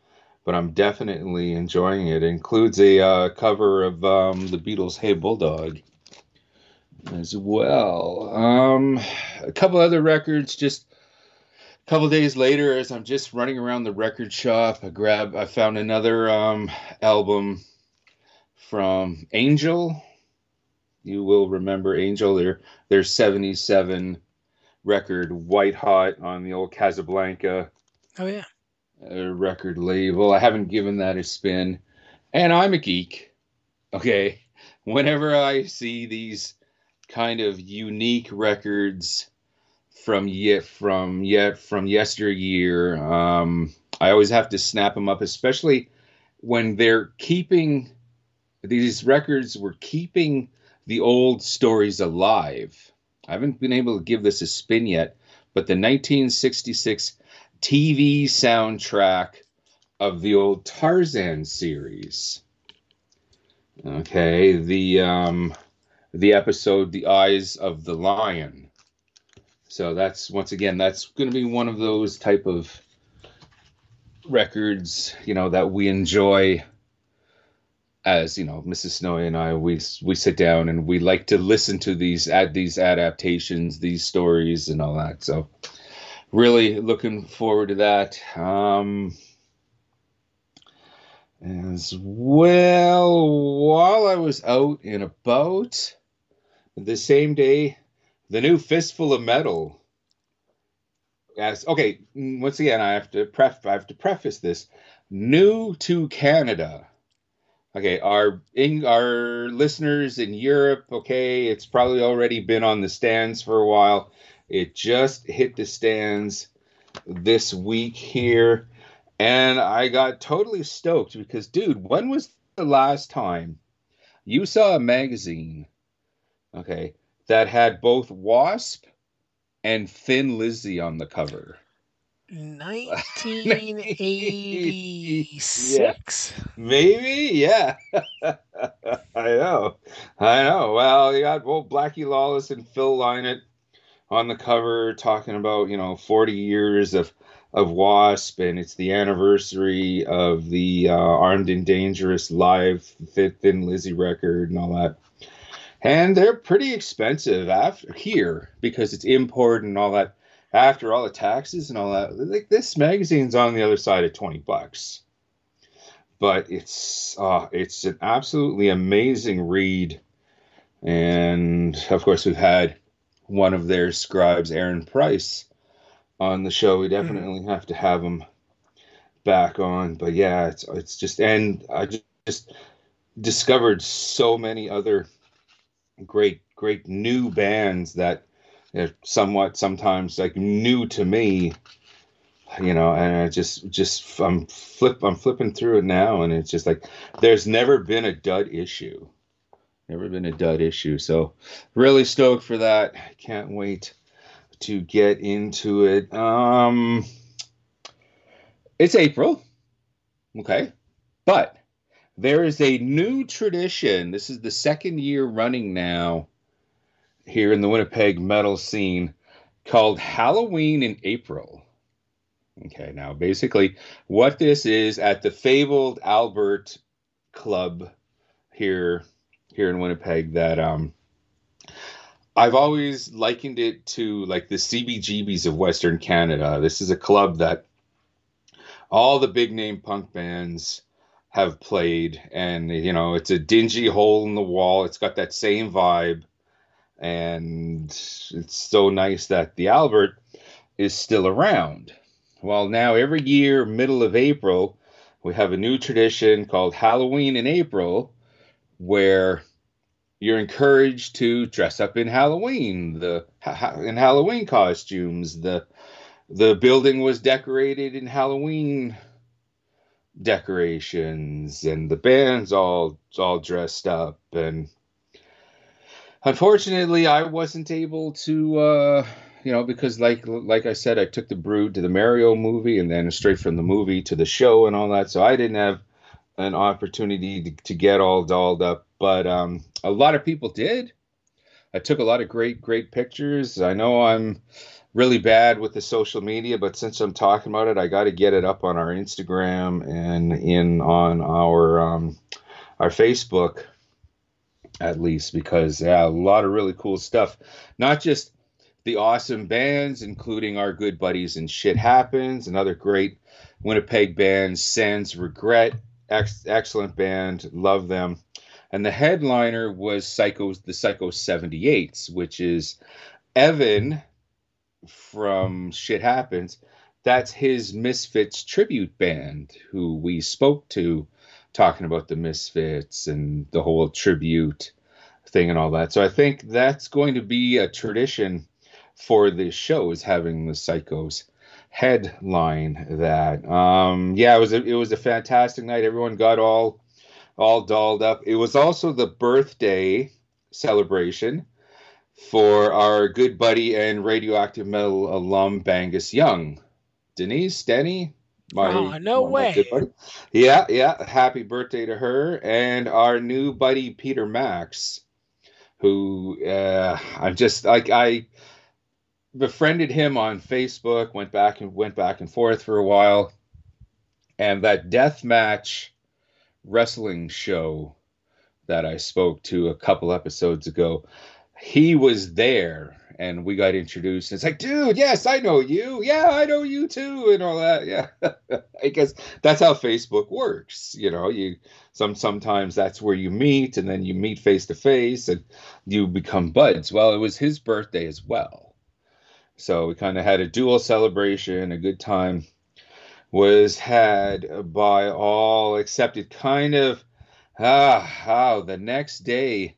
but I'm definitely enjoying it. It includes a uh, cover of um, the Beatles' "Hey Bulldog" as well. Um, a couple other records. Just couple days later, as I'm just running around the record shop, I grab. I found another um, album from Angel. You will remember Angel. Their their '77 record White Hot on the old Casablanca Oh, yeah. uh, record label. I haven't given that a spin. And I'm a geek. Okay. Whenever I see these kind of unique records from yet from yet from yesteryear, um, I always have to snap them up, especially when they're keeping these records were keeping the old stories alive. I haven't been able to give this a spin yet, but the 1966 TV soundtrack of the old Tarzan series. Okay, the um, the episode "The Eyes of the Lion." So that's once again that's going to be one of those type of records, you know, that we enjoy. As you know, Mrs. Snowy and I, we we sit down and we like to listen to these at these adaptations, these stories, and all that. So, really looking forward to that. Um, as well, while I was out and about, the same day, the new Fistful of Metal. Yes. okay, mm, once again, I have to pref I have to preface this. New to Canada. Okay, our in our listeners in Europe, okay, it's probably already been on the stands for a while. It just hit the stands this week here. And I got totally stoked because, dude, when was the last time you saw a magazine, okay, that had both Wasp and Thin Lizzy on the cover? 1986. Maybe, yeah. I know. I know. Well, you got both Blackie Lawless and Phil Lynott on the cover talking about, you know, 40 years of of Wasp, and it's the anniversary of the uh, Armed and Dangerous live Thin Lizzy record and all that. And they're pretty expensive after here because it's import and all that. After all the taxes and all that, like this magazine's on the other side of twenty bucks. But it's uh, it's an absolutely amazing read, and of course we've had one of their scribes, Aaron Price, on the show. We definitely have to have him back on. But yeah, it's it's just and I just, just discovered so many other great great new bands that are somewhat sometimes like new to me you know and i just just i'm flip i'm flipping through it now and it's just like there's never been a dud issue. Never been a dud issue. So really stoked for that. Can't wait to get into it. Um it's april. Okay. But there is a new tradition this is the second year running now here in the winnipeg metal scene called halloween in april Okay, now basically what this is at the fabled Albert Club here here in Winnipeg that um I've always likened it to like the CBGBs of Western Canada. This is a club that all the big name punk bands have played and you know it's a dingy hole in the wall. It's got that same vibe and it's so nice that the Albert is still around. Well, now every year, middle of April, we have a new tradition called Halloween in April, where you're encouraged to dress up in Halloween, the in Halloween costumes. The the building was decorated in Halloween decorations, and the band's all all dressed up. And unfortunately, I wasn't able to. Uh, you know, because like like I said, I took the brood to the Mario movie and then straight from the movie to the show and all that. So I didn't have an opportunity to, to get all dolled up, but um, a lot of people did. I took a lot of great great pictures. I know I'm really bad with the social media, but since I'm talking about it, I got to get it up on our Instagram and in on our um, our Facebook at least because yeah, a lot of really cool stuff. Not just the awesome bands, including our good buddies and Shit Happens, another great Winnipeg band, Sans Regret, ex- excellent band, love them. And the headliner was Psycho's the Psycho 78s, which is Evan from Shit Happens. That's his Misfits tribute band, who we spoke to talking about the Misfits and the whole tribute thing and all that. So I think that's going to be a tradition for the show is having the Psychos headline that. Um, yeah, it was a, it was a fantastic night. Everyone got all all dolled up. It was also the birthday celebration for our good buddy and radioactive metal alum Bangus Young. Denise, Denny, my, oh, no way. Yeah, yeah. Happy birthday to her and our new buddy Peter Max, who uh, I'm just like I befriended him on Facebook, went back and went back and forth for a while, and that death match wrestling show that I spoke to a couple episodes ago, he was there and we got introduced. It's like, dude, yes, I know you. Yeah, I know you too, and all that. Yeah, I guess that's how Facebook works. You know, you some sometimes that's where you meet, and then you meet face to face, and you become buds. Well, it was his birthday as well, so we kind of had a dual celebration, a good time was had by all except it kind of ah how the next day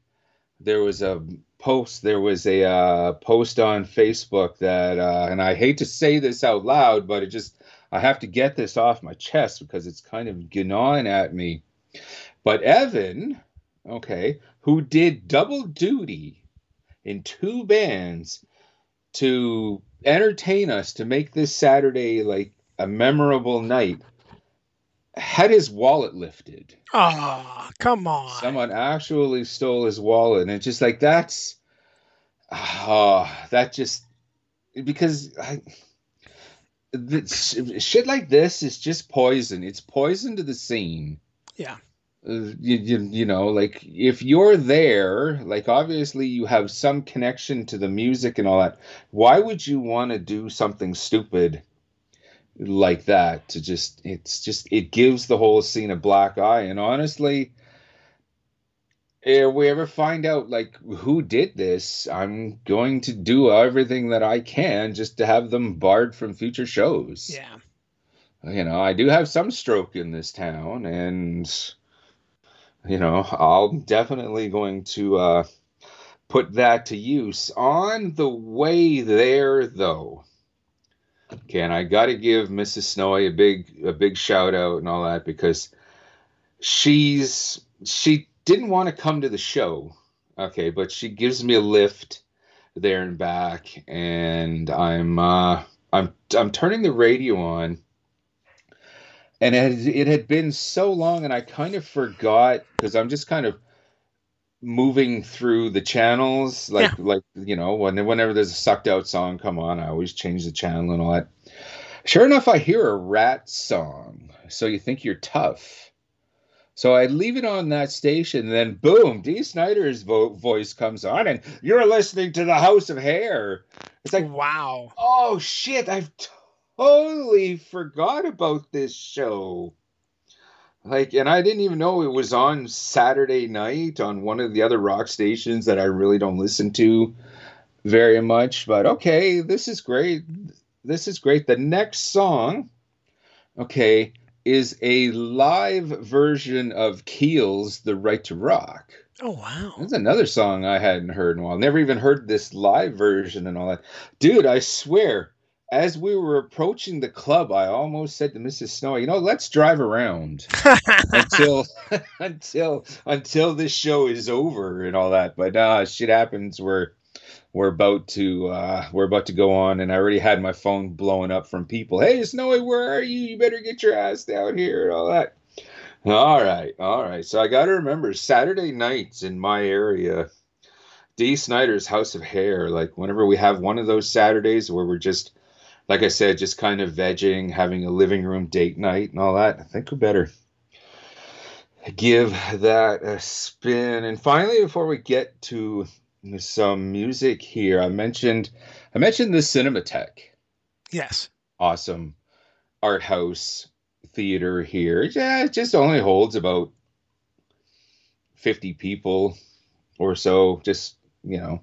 there was a post there was a uh, post on facebook that uh, and i hate to say this out loud but it just i have to get this off my chest because it's kind of gnawing at me. But evan okay who did double duty in two bands to entertain us to make this Saturday like a memorable night had his wallet lifted. Oh, come on. Someone actually stole his wallet and it's just like that's oh, that just because I shit like this is just poison. It's poison to the scene. Yeah uh, you, you, you know like if you're there like obviously you have some connection to the music and all that why would you want to do something stupid like that to just it's just it gives the whole scene a black eye. And honestly if we ever find out like who did this i'm going to do everything that i can just to have them barred from future shows. Yeah. You know, I do have some stroke in this town, and you know, I'm definitely going to uh, put that to use. On the way there, though, okay, and I got to give Mrs. Snowy a big a big shout out and all that because she's she didn't want to come to the show, okay, but she gives me a lift there and back, and I'm uh, I'm I'm turning the radio on and it, had, it had been so long and i kind of forgot because i'm just kind of moving through the channels like Yeah. like you know when, whenever there's a sucked out song come on i always change the channel and all that sure enough i hear a Ratt song so you think you're tough so i leave it on that station and then boom dee snider's vo- voice comes on and you're listening to the house of hair it's like wow. oh shit i've totally forgot about this show like and i didn't even know it was on saturday night on one of the other rock stations that i really don't listen to very much but okay this is great this is great the next song okay is a live version of keel's the right to rock Oh wow. that's another song I hadn't heard in a while. Never even heard this live version and all that. Dude, I swear, as we were approaching the club, I almost said to Mrs. Snow, you know, let's drive around until until until this show is over and all that. But uh shit happens we're we're about to uh we're about to go on and I already had my phone blowing up from people. Hey Snowy, where are you? You better get your ass down here and all that. All right, all right. So I got to remember Saturday nights in my area, Dee Snider's House of Hair. Like whenever we have one of those Saturdays where we're just, like I said, just kind of vegging, having a living room date night and all that. I think we better give that a spin. And finally, before we get to some music here, I mentioned I mentioned the Cinematheque yes. awesome art house theater here. Yeah, it just only holds about 50 people or so, just, you know.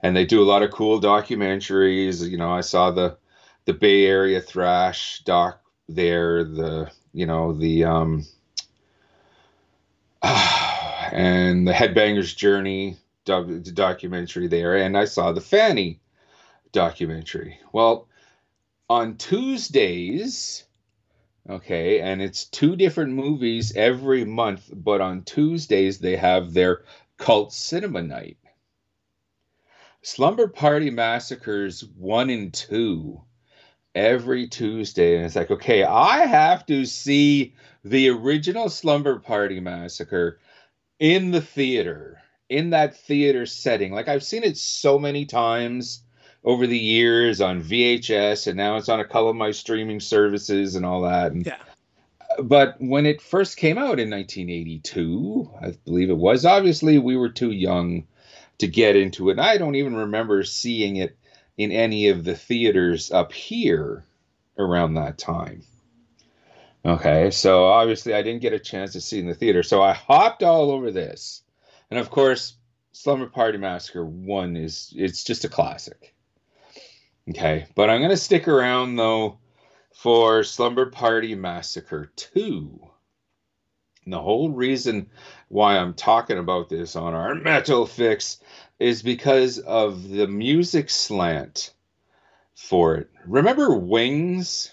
And they do a lot of cool documentaries. You know, I saw the the Bay Area thrash doc there, the, you know, the um and the Headbangers Journey doc- documentary there, and I saw the Fanny documentary. Well, on Tuesdays, okay, and it's two different movies every month, but on Tuesdays they have their cult cinema night. Slumber Party Massacres 1 and 2 every Tuesday. And it's like, okay, I have to see the original Slumber Party Massacre in the theater, in that theater setting. Like, I've seen it so many times over the years on VHS, and now it's on a couple of my streaming services and all that. And, Yeah. But when it first came out in 1982, I believe it was, obviously we were too young to get into it. And I don't even remember seeing it in any of the theaters up here around that time. Okay, so obviously I didn't get a chance to see in the theater. So I hopped all over this. And of course, Slumber Party Massacre 1 is it's just a classic. Okay, but I'm to stick around though for Slumber Party Massacre 2. And the whole reason why I'm talking about this on our Metal Fix is because of the music slant for it. Remember Wings?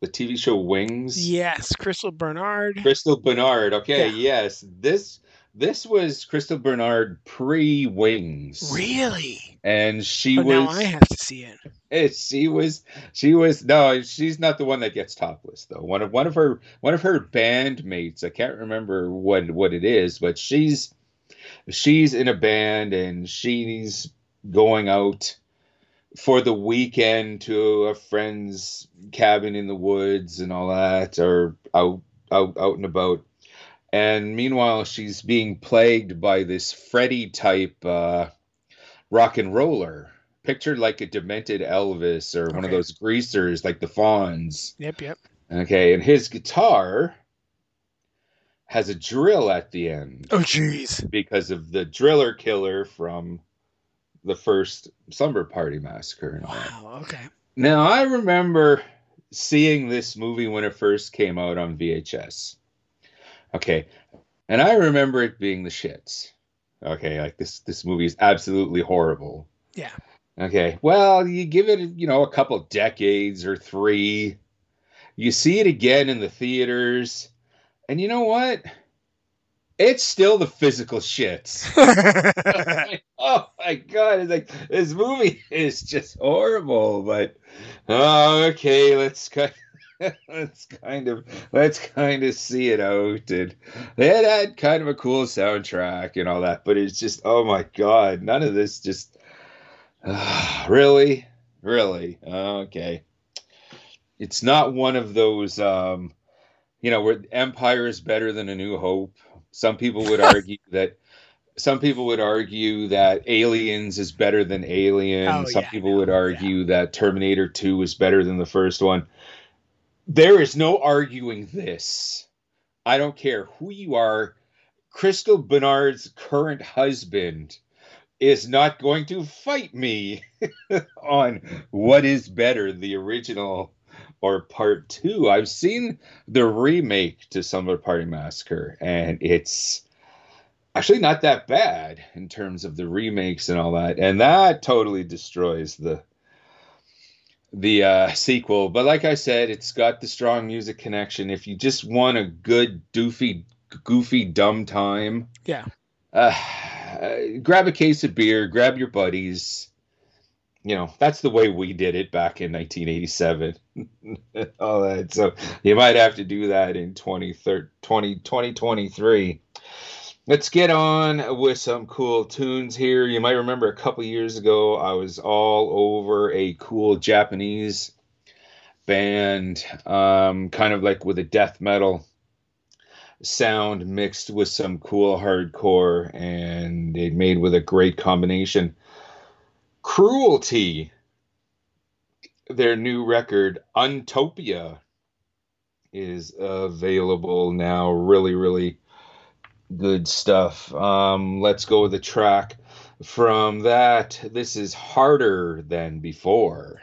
The TV show Wings? Yes. Crystal Bernard. Crystal Bernard. Okay, Yeah. yes. This this was Crystal Bernard pre Wings. Really? And she Oh, was now I have to see it. Eh, she was she was no she's not the one that gets topless though one of one of her one of her bandmates i can't remember what what it is but she's she's in a band and she's going out for the weekend to a friend's cabin in the woods and all that or out out out and about and meanwhile she's being plagued by this freddy type uh rock and roller pictured like a demented Elvis or one of those greasers like the Fonz. Yep, yep. Okay, and his guitar has a drill at the end Oh, jeez. because of the driller killer from the first Slumber Party Massacre. Wow. Okay. Now I remember seeing this movie when it first came out on VHS. Okay. And I remember it being the shits. Okay, like this this movie is absolutely horrible. Yeah. Okay. Well, you give it, you know, a couple decades or 3. You see it again in the theaters. And you know what? It's still the physical shits. oh my god! It's like this movie is just horrible. But oh, okay, let's kind, let's kind of let's kind of see it out. And it had kind of a cool soundtrack and all that, but it's just oh my god, none of this just uh, really, really okay. It's not one of those, um, you know, where Empire is better than A New Hope. Some people would argue that some people would argue that Aliens is better than Alien. Oh, some yeah, people no, would argue that Terminator 2 is better than the first one. There is no arguing this. I don't care who you are. Crystal Bernard's current husband is not going to fight me on what is better, the original or part two. I've seen the remake to Slumber Party Massacre, and it's actually not that bad in terms of the remakes and all that. And that totally destroys the the uh, sequel. But like I said, it's got the strong music connection. If you just want a good doofy, goofy, dumb time, Yeah. uh, grab a case of beer, grab your buddies. You know, that's the way we did it back in 1987. All that. So you might have to do that in 2030, 20, 2023. Let's get on with some cool tunes here. You might remember a couple years ago, I was all over a cool Japanese band, um, kind of like with a death metal sound mixed with some cool hardcore, and it made with a great combination. Kruelty, their new record, Untopia, is available now. Really, really good stuff. Um, let's go with the track from that. This is harder than before.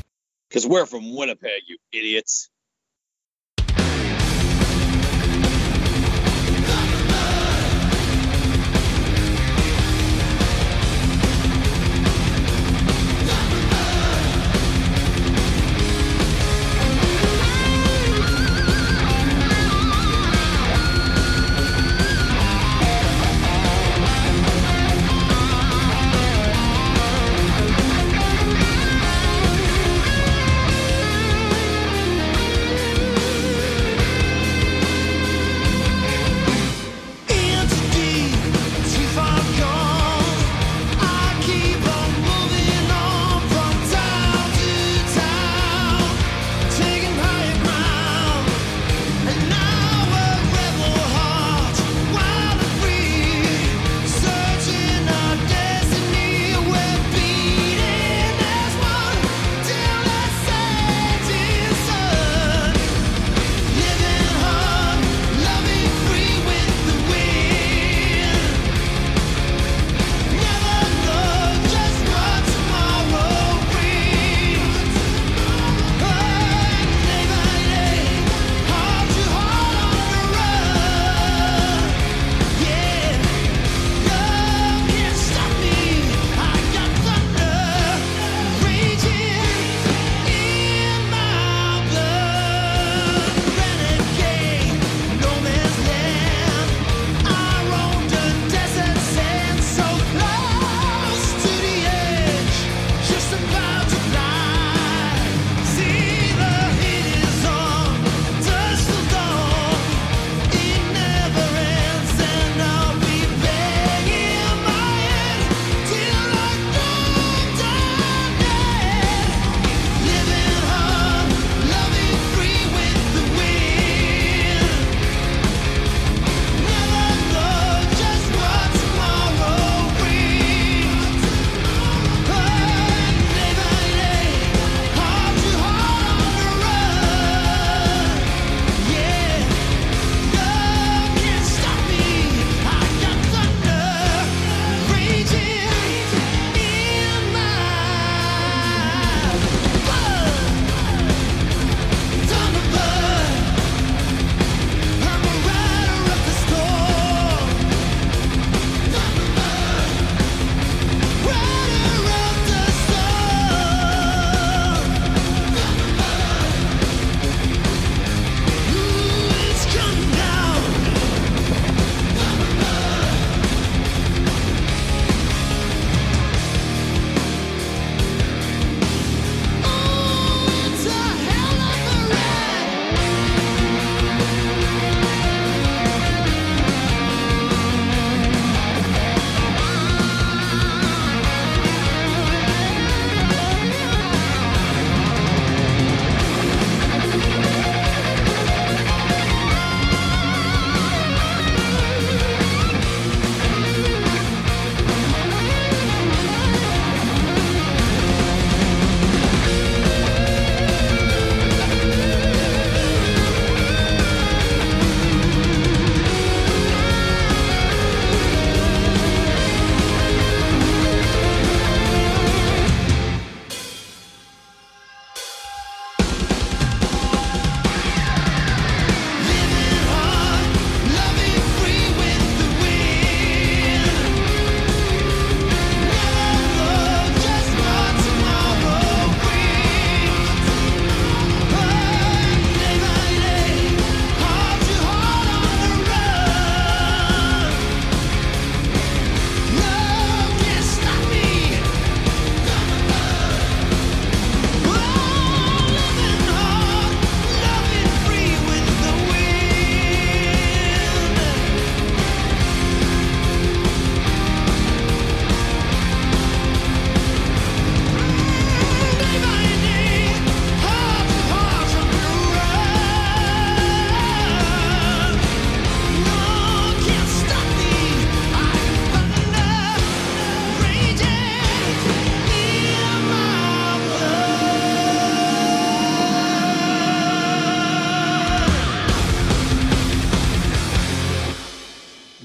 Because we're from Winnipeg, you idiots.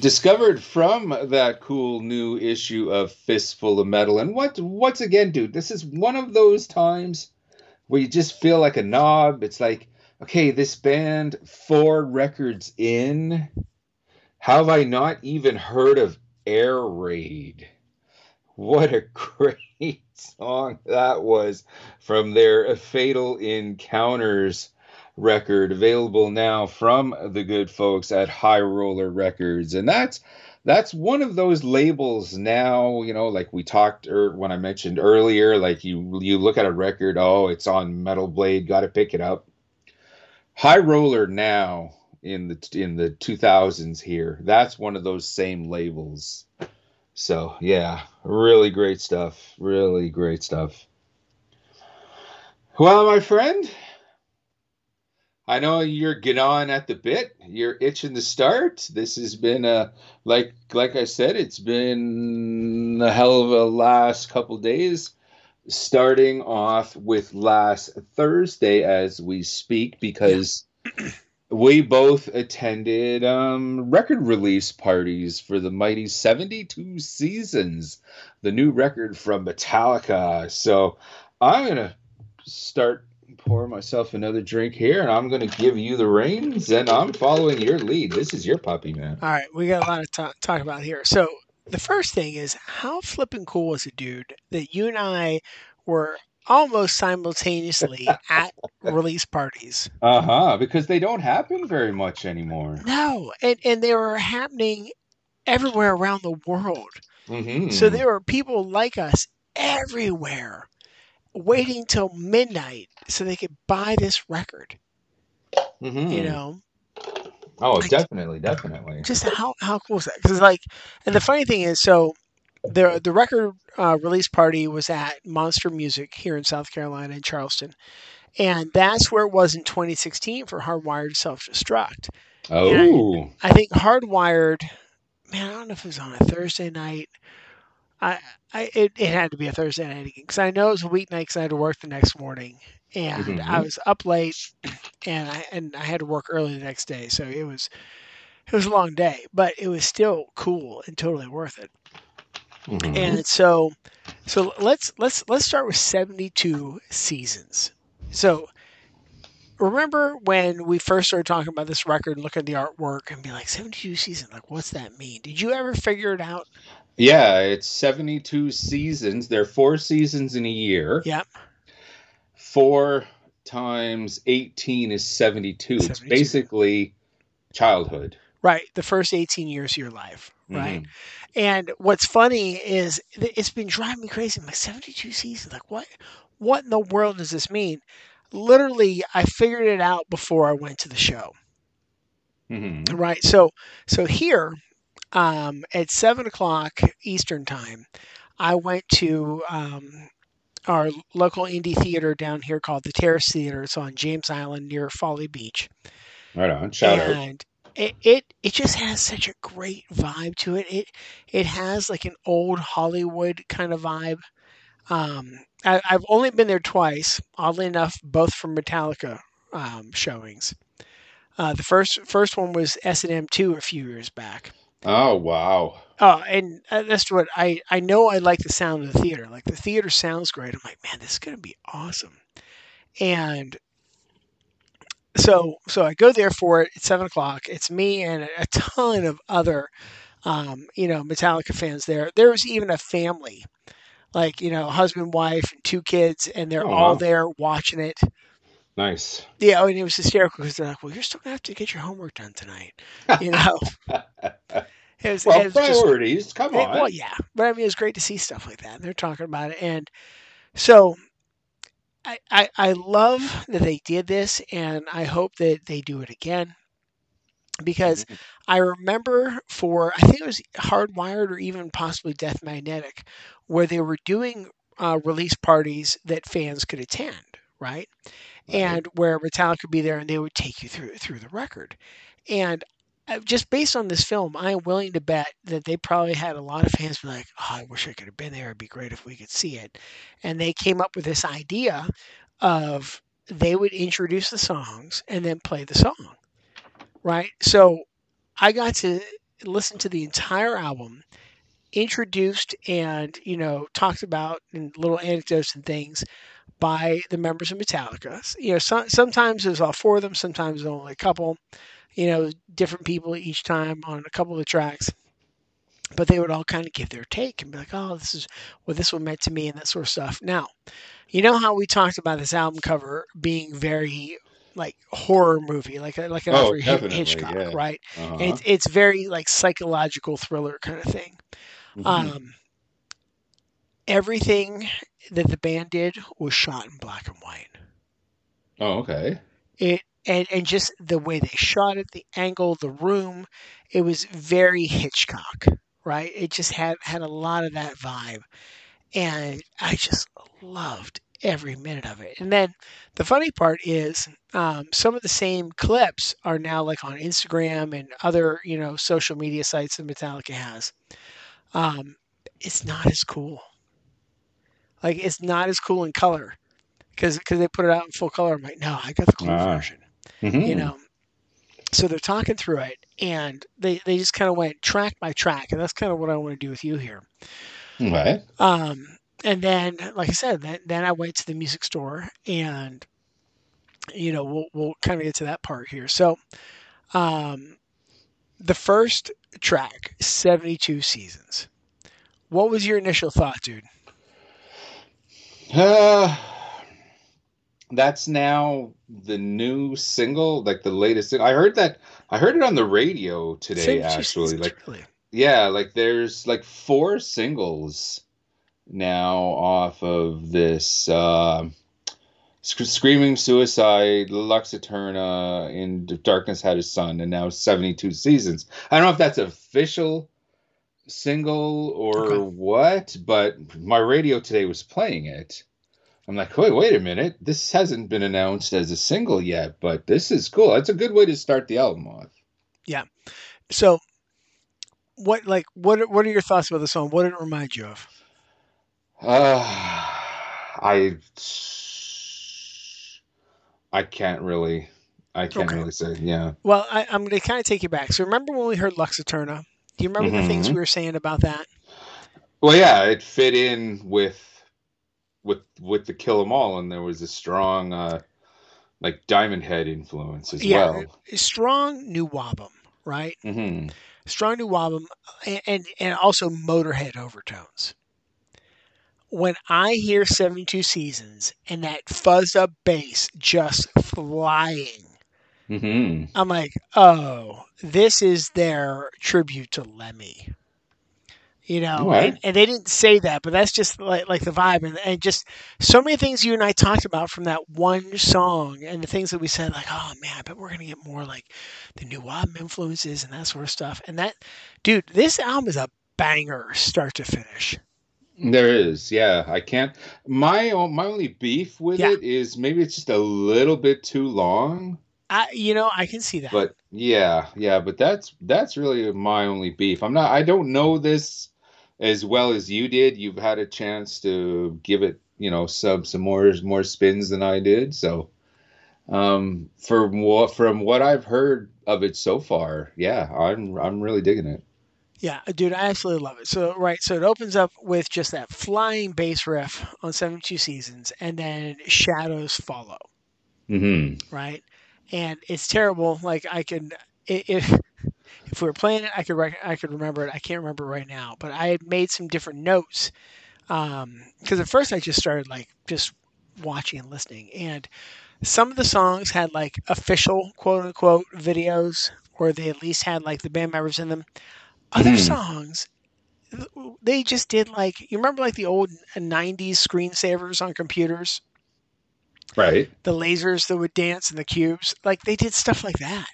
Discovered from that cool new issue of Fistful of Metal. And what once again, dude, this is one of those times where you just feel like a knob. It's like, okay, this band four records in. How have I not even heard of Air Raid? What a great song that was from their Fatal Encounters record available now from the good folks at High Roller Records. And that's that's one of those labels now, you know, like we talked or er, when I mentioned earlier, like you you look at a record, oh, it's on Metal Blade, got to pick it up. High Roller now in the in the 2000s here. That's one of those same labels. So, yeah, really great stuff. Really great stuff. Well, my friend, I know you're gnawing at the bit. You're itching to start. This has been a like like I said, it's been a hell of a last couple days. Starting off with last Thursday as we speak, because we both attended um, record release parties for the mighty 72 seasons, the new record from Metallica. So I'm gonna start pour myself another drink here, and I'm going to give you the reins, and I'm following your lead. This is your puppy, man. All right, we got a lot to talk, talk about here. So the first thing is how flipping cool was it, dude, that you and I were almost simultaneously at release parties. Uh huh. Because they don't happen very much anymore. No, and and they were happening everywhere around the world. Mm-hmm. So there were people like us everywhere waiting till midnight so they could buy this record. Mm-hmm. You know. Oh, Like- definitely, definitely. Just how how cool is that? Because like, and the funny thing is, so the the record uh, release party was at Monster Music here in South Carolina in Charleston, and that's where it was in 2016 for Hardwired Self Destruct. Oh, I think Hardwired, man, I don't know if it was on a Thursday night. I, I it, it had to be a Thursday night because I know it was a weeknight because I had to work the next morning, and Mhm. I was up late, and I and I had to work early the next day, so it was it was a long day, but it was still cool and totally worth it. Mhm. And so, so let's let's let's start with seventy two seasons. So remember when we first started talking about this record and look at the artwork and be like 72 seasons like what's that mean did you ever figure it out yeah, it's 72 seasons. There are four seasons in a year. Yep. Four times 18 is 72. It's basically childhood. right the first 18 years of your life right Mhm. and what's funny is it's been driving me crazy I'm like 72 seasons like what what in the world does this mean literally i figured it out before i went to the show Mhm. Right. So so here, um, at seven o'clock Eastern time, I went to um, our local indie theater down here called the Terrace Theater. It's on James Island near Folly Beach, Right on. Shout out. and it, it it just has such a great vibe to it. It it has like an old Hollywood kind of vibe. Um, I, I've only been there twice, oddly enough, both from Metallica um, showings. Uh, the first first one was S and M two a few years back. Oh, wow. Oh, and uh, that's what I I know. I like the sound of the theater. Like the theater sounds great. I'm like, man, this is gonna be awesome. And so so I go there for it at seven o'clock. It's me and a, a ton of other, um, you know, Metallica fans there. There was even a family, like you know, husband, wife, and two kids, and they're Oh, all wow. there watching it. Nice. Yeah, oh, and it was hysterical because they're like, "Well, you're still gonna have to get your homework done tonight," you know. It was, Well, it was just- priorities. Come Eh, on. well, yeah, but I mean, it's great to see stuff like that. And they're talking about it, and so I, I I love that they did this, and I hope that they do it again because Mhm. I remember for I think it was Hardwired or even possibly Death Magnetic, where they were doing uh, release parties that fans could attend, right? And where Metallica would be there and they would take you through through the record. And uh, just based on this film, I am willing to bet that they probably had a lot of fans be like, "Oh, I wish I could have been there. It'd be great if we could see it." And they came up with this idea of they would introduce the songs and then play the song, right? So I got to listen to the entire album, introduced and you know talked about and little anecdotes and things by the members of Metallica. You know, so, sometimes there's all four of them, sometimes there's only a couple. You know, different people each time on a couple of tracks. But they would all kind of give their take and be like, "Oh, this is what this one meant to me," and that sort of stuff. Now, you know how we talked about this album cover being very like horror movie, like a, like an Oh, Alfred Hitchcock, yeah. right? Uh-huh. And it's, it's very like psychological thriller kind of thing. Mhm. Um, everything that the band did was shot in black and white. oh, okay. It and and just the way they shot it, the angle, the room, it was very Hitchcock, right? It just had had a lot of that vibe, and I just loved every minute of it. And then the funny part is, um, some of the same clips are now like on Instagram and other you know social media sites that Metallica has. Um, it's not as cool. Like it's not as cool in color because because they put it out in full color. I'm like, no, I got the cool Ah. version Mhm. you know so they're talking through it and they, they just kind of went track by track and that's kind of what i want to do with you here Right. um, and then like i said then, then i went to the music store and you know we'll, we'll kind of get to that part here so um, the first track 72 seasons what was your initial thought dude Uh, that's now the new single, like the latest. I heard that. I heard it on the radio today. 72 Actually, like really? yeah, like there's like four singles now off of this. Uh, Sc- Screaming Suicide, Lux Eterna, and Darkness Had a Son, and now 72 seasons. I don't know if that's official single or Okay. what, but my radio today was playing it. I'm like, wait, wait a minute. This hasn't been announced as a single yet, but this is cool. That's a good way to start the album off. Yeah. So what like what what are your thoughts about the song what did it remind you of Uh, I I can't really I can't Okay. really say yeah. Well, I, I'm going to kind of take you back. So remember when we heard Lux Eterna? Do you remember the things Mhm. we were saying about that? Well, yeah, it fit in with with with the Kill 'Em All, and there was a strong uh like Diamond Head influence as well. yeah, well. strong new Wabum, right? Mm-hmm. Strong new Wabum, and, and and also Motorhead overtones. When I hear 72 seasons and that fuzzed up bass just flying, hmm I'm like, oh, this is their tribute to Lemmy. You know, and, and they didn't say that, but that's just like like the vibe, and, and just so many things you and I talked about from that one song, and the things that we said, like, oh man, I bet we're gonna get more like the new album influences and that sort of stuff. And that, dude, this album is a banger, start to finish. There is, yeah. I can't. My my only beef with Yeah. it is maybe it's just a little bit too long. I, you know, I can see that. But yeah, yeah. But that's that's really my only beef. I'm not. I don't know this as well as you did. You've had a chance to give it, you know, some some more more spins than I did. So, um, from what from what I've heard of it so far, yeah, I'm I'm really digging it. Yeah, dude, I absolutely love it. So, right, so it opens up with just that flying bass riff on 72 Seasons, and then shadows follow, Mm-hmm. right? And it's terrible. Like I can, if if we were playing it, I could rec- I could remember it. I can't remember right now, but I made some different notes because at first I just started like just watching and listening, and some of the songs had like official quote unquote videos, or they at least had like the band members in them. Other Mhm. songs, they just did like you remember like the old '90s screensavers on computers, Right. the lasers that would dance and the cubes. Like they did stuff like that.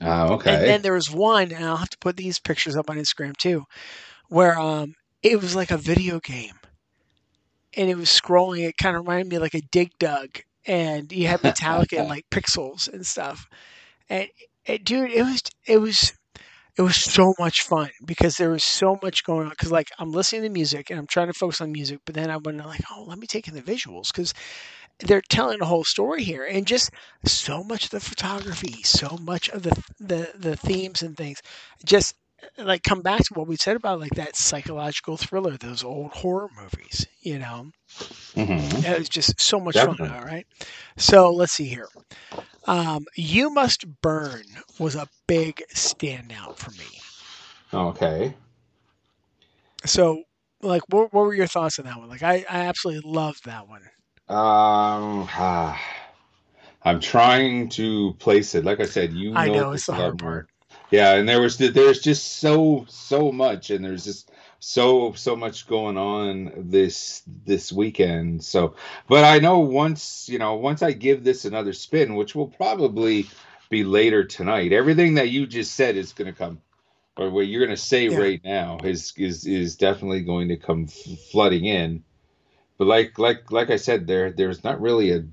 Ah, okay. And then there was one, and I'll have to put these pictures up on Instagram too, where um it was like a video game, and it was scrolling. It kind of reminded me of like a Dig Dug, and you had Metallica and like pixels and stuff. And, and dude, it was it was it was so much fun because there was so much going on. Because like I'm listening to music and I'm trying to focus on music, but then I went like, oh, let me take in the visuals because they're telling a whole story here, and just so much of the photography, so much of the the the themes and things, just like come back to what we said about like that psychological thriller, those old horror movies. You know, Mhm. it was just so much Definitely. fun. All right, so let's see here. Um, you Must Burn was a big standout for me. Okay. So, like, what, what were your thoughts on that one? Like, I, I absolutely loved that one. Um, ah, I'm trying to place it. Like I said, you know, I know, it's the a lot hard part. Yeah, and there was there's just so so much, and there's just so so much going on this this weekend. So, but I know once you know once I give this another spin, which will probably be later tonight, everything that you just said is going to come, or what you're going to say Yeah. right now is is is definitely going to come flooding in. But like like like I said, there there's not really a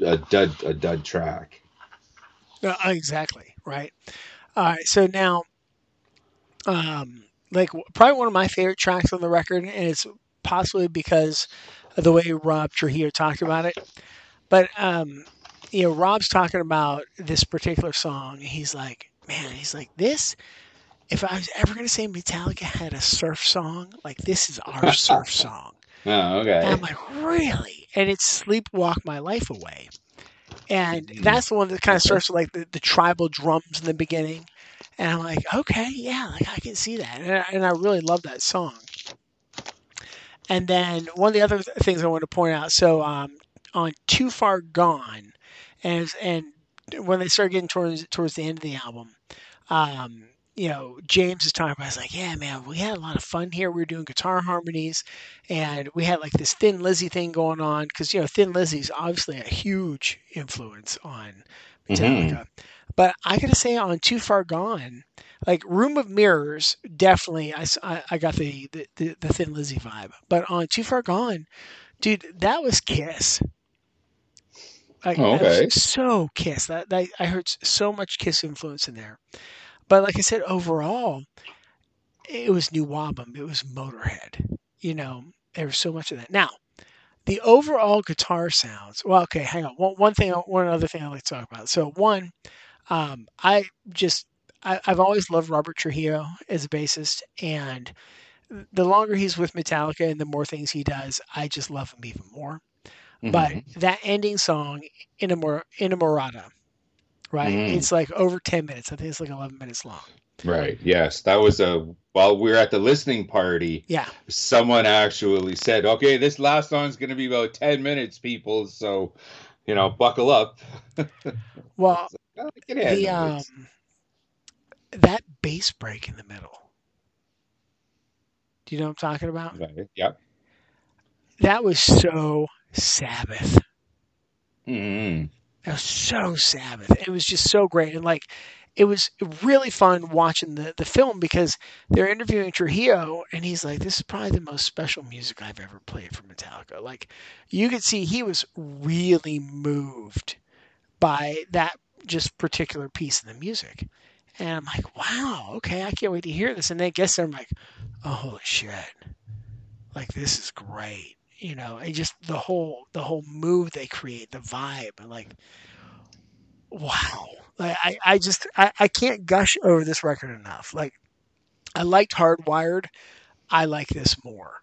a dud a dud track. Uh, exactly right. All right, so now, um, like probably one of my favorite tracks on the record, and it's possibly because of the way Rob Trujillo talked about it. But um, you know, Rob's talking about this particular song. He's like, man, he's like this. If I was ever going to say Metallica had a surf song, like this is our surf song. Oh, okay. And I'm like, really? And it's Sleepwalk My Life Away. And Mhm. that's the one that kind of starts with like the, the tribal drums in the beginning. And I'm like, okay, yeah, like I can see that. And I, and I really love that song. And then one of the other things I want to point out so um, on Too Far Gone, and, and when they start getting towards, towards the end of the album, um, you know, James is talking about, it's like, yeah, man, we had a lot of fun here. We were doing guitar harmonies and we had like this Thin Lizzy thing going on because you know Thin Lizzy's obviously a huge influence on mm-hmm. Metallica. But I gotta say, on Too Far Gone, like Room of Mirrors, definitely I, I got the, the, the, the Thin Lizzy vibe. But on Too Far Gone, dude, that was Kiss. Like, Oh, that was okay. so Kiss. That, that I heard so much Kiss influence in there. But like I said, overall, it was New Wabum. It was Motorhead. You know, there was so much of that. Now, the overall guitar sounds. Well, okay, hang on. One, one thing, one other thing I'd like to talk about. So, one, um, I just, I, I've always loved Robert Trujillo as a bassist, and the longer he's with Metallica and the more things he does, I just love him even more. But Mhm. that ending song, Inamor- Inamorata, right? Mm. It's like over 10 minutes. I think it's like 11 minutes long. Right. Yes, that was a while we were at the listening party. Yeah. Someone actually said, "Okay, this last song's going to be about ten minutes, people. So, you know, buckle up." Well, can handle the um that bass break in the middle. Do you know what I'm talking about? Right, Yep. That was so Sabbath. Mhm. It was so Sabbath. It was just so great. And like it was really fun watching the, the film because they're interviewing Trujillo and he's like, This is probably the most special music I've ever played for Metallica. Like you could see he was really moved by that just particular piece of the music. And I'm like, wow, okay, I can't wait to hear this. And then I guess I'm like, oh holy shit. Like this is great. You know, and just the whole the whole move they create, the vibe, and like wow. Like I, I just I, I can't gush over this record enough. Like I liked Hardwired. I like this more.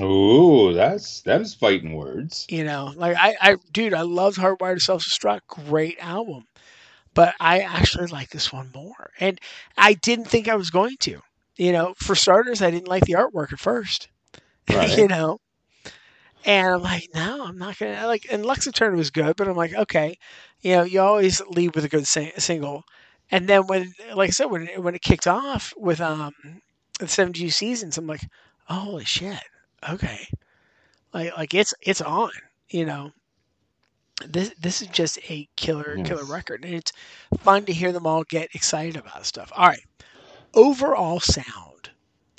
Ooh, that's that is fighting words. You know, like I, I dude, I loved Hardwired to Self Destruct. Great album. But I actually like this one more. And I didn't think I was going to. You know, for starters, I didn't like the artwork at first. Right. you know. And I'm like, no, I'm not gonna like. And Lux Eterna was good, but I'm like, okay, you know, you always lead with a good sing- single, and then when, like I said, when it, when it kicked off with um the 70 seasons, I'm like, oh, holy shit, okay, like like it's it's on, you know. This this is just a killer killer record, and it's fun to hear them all get excited about stuff. All right, overall sound.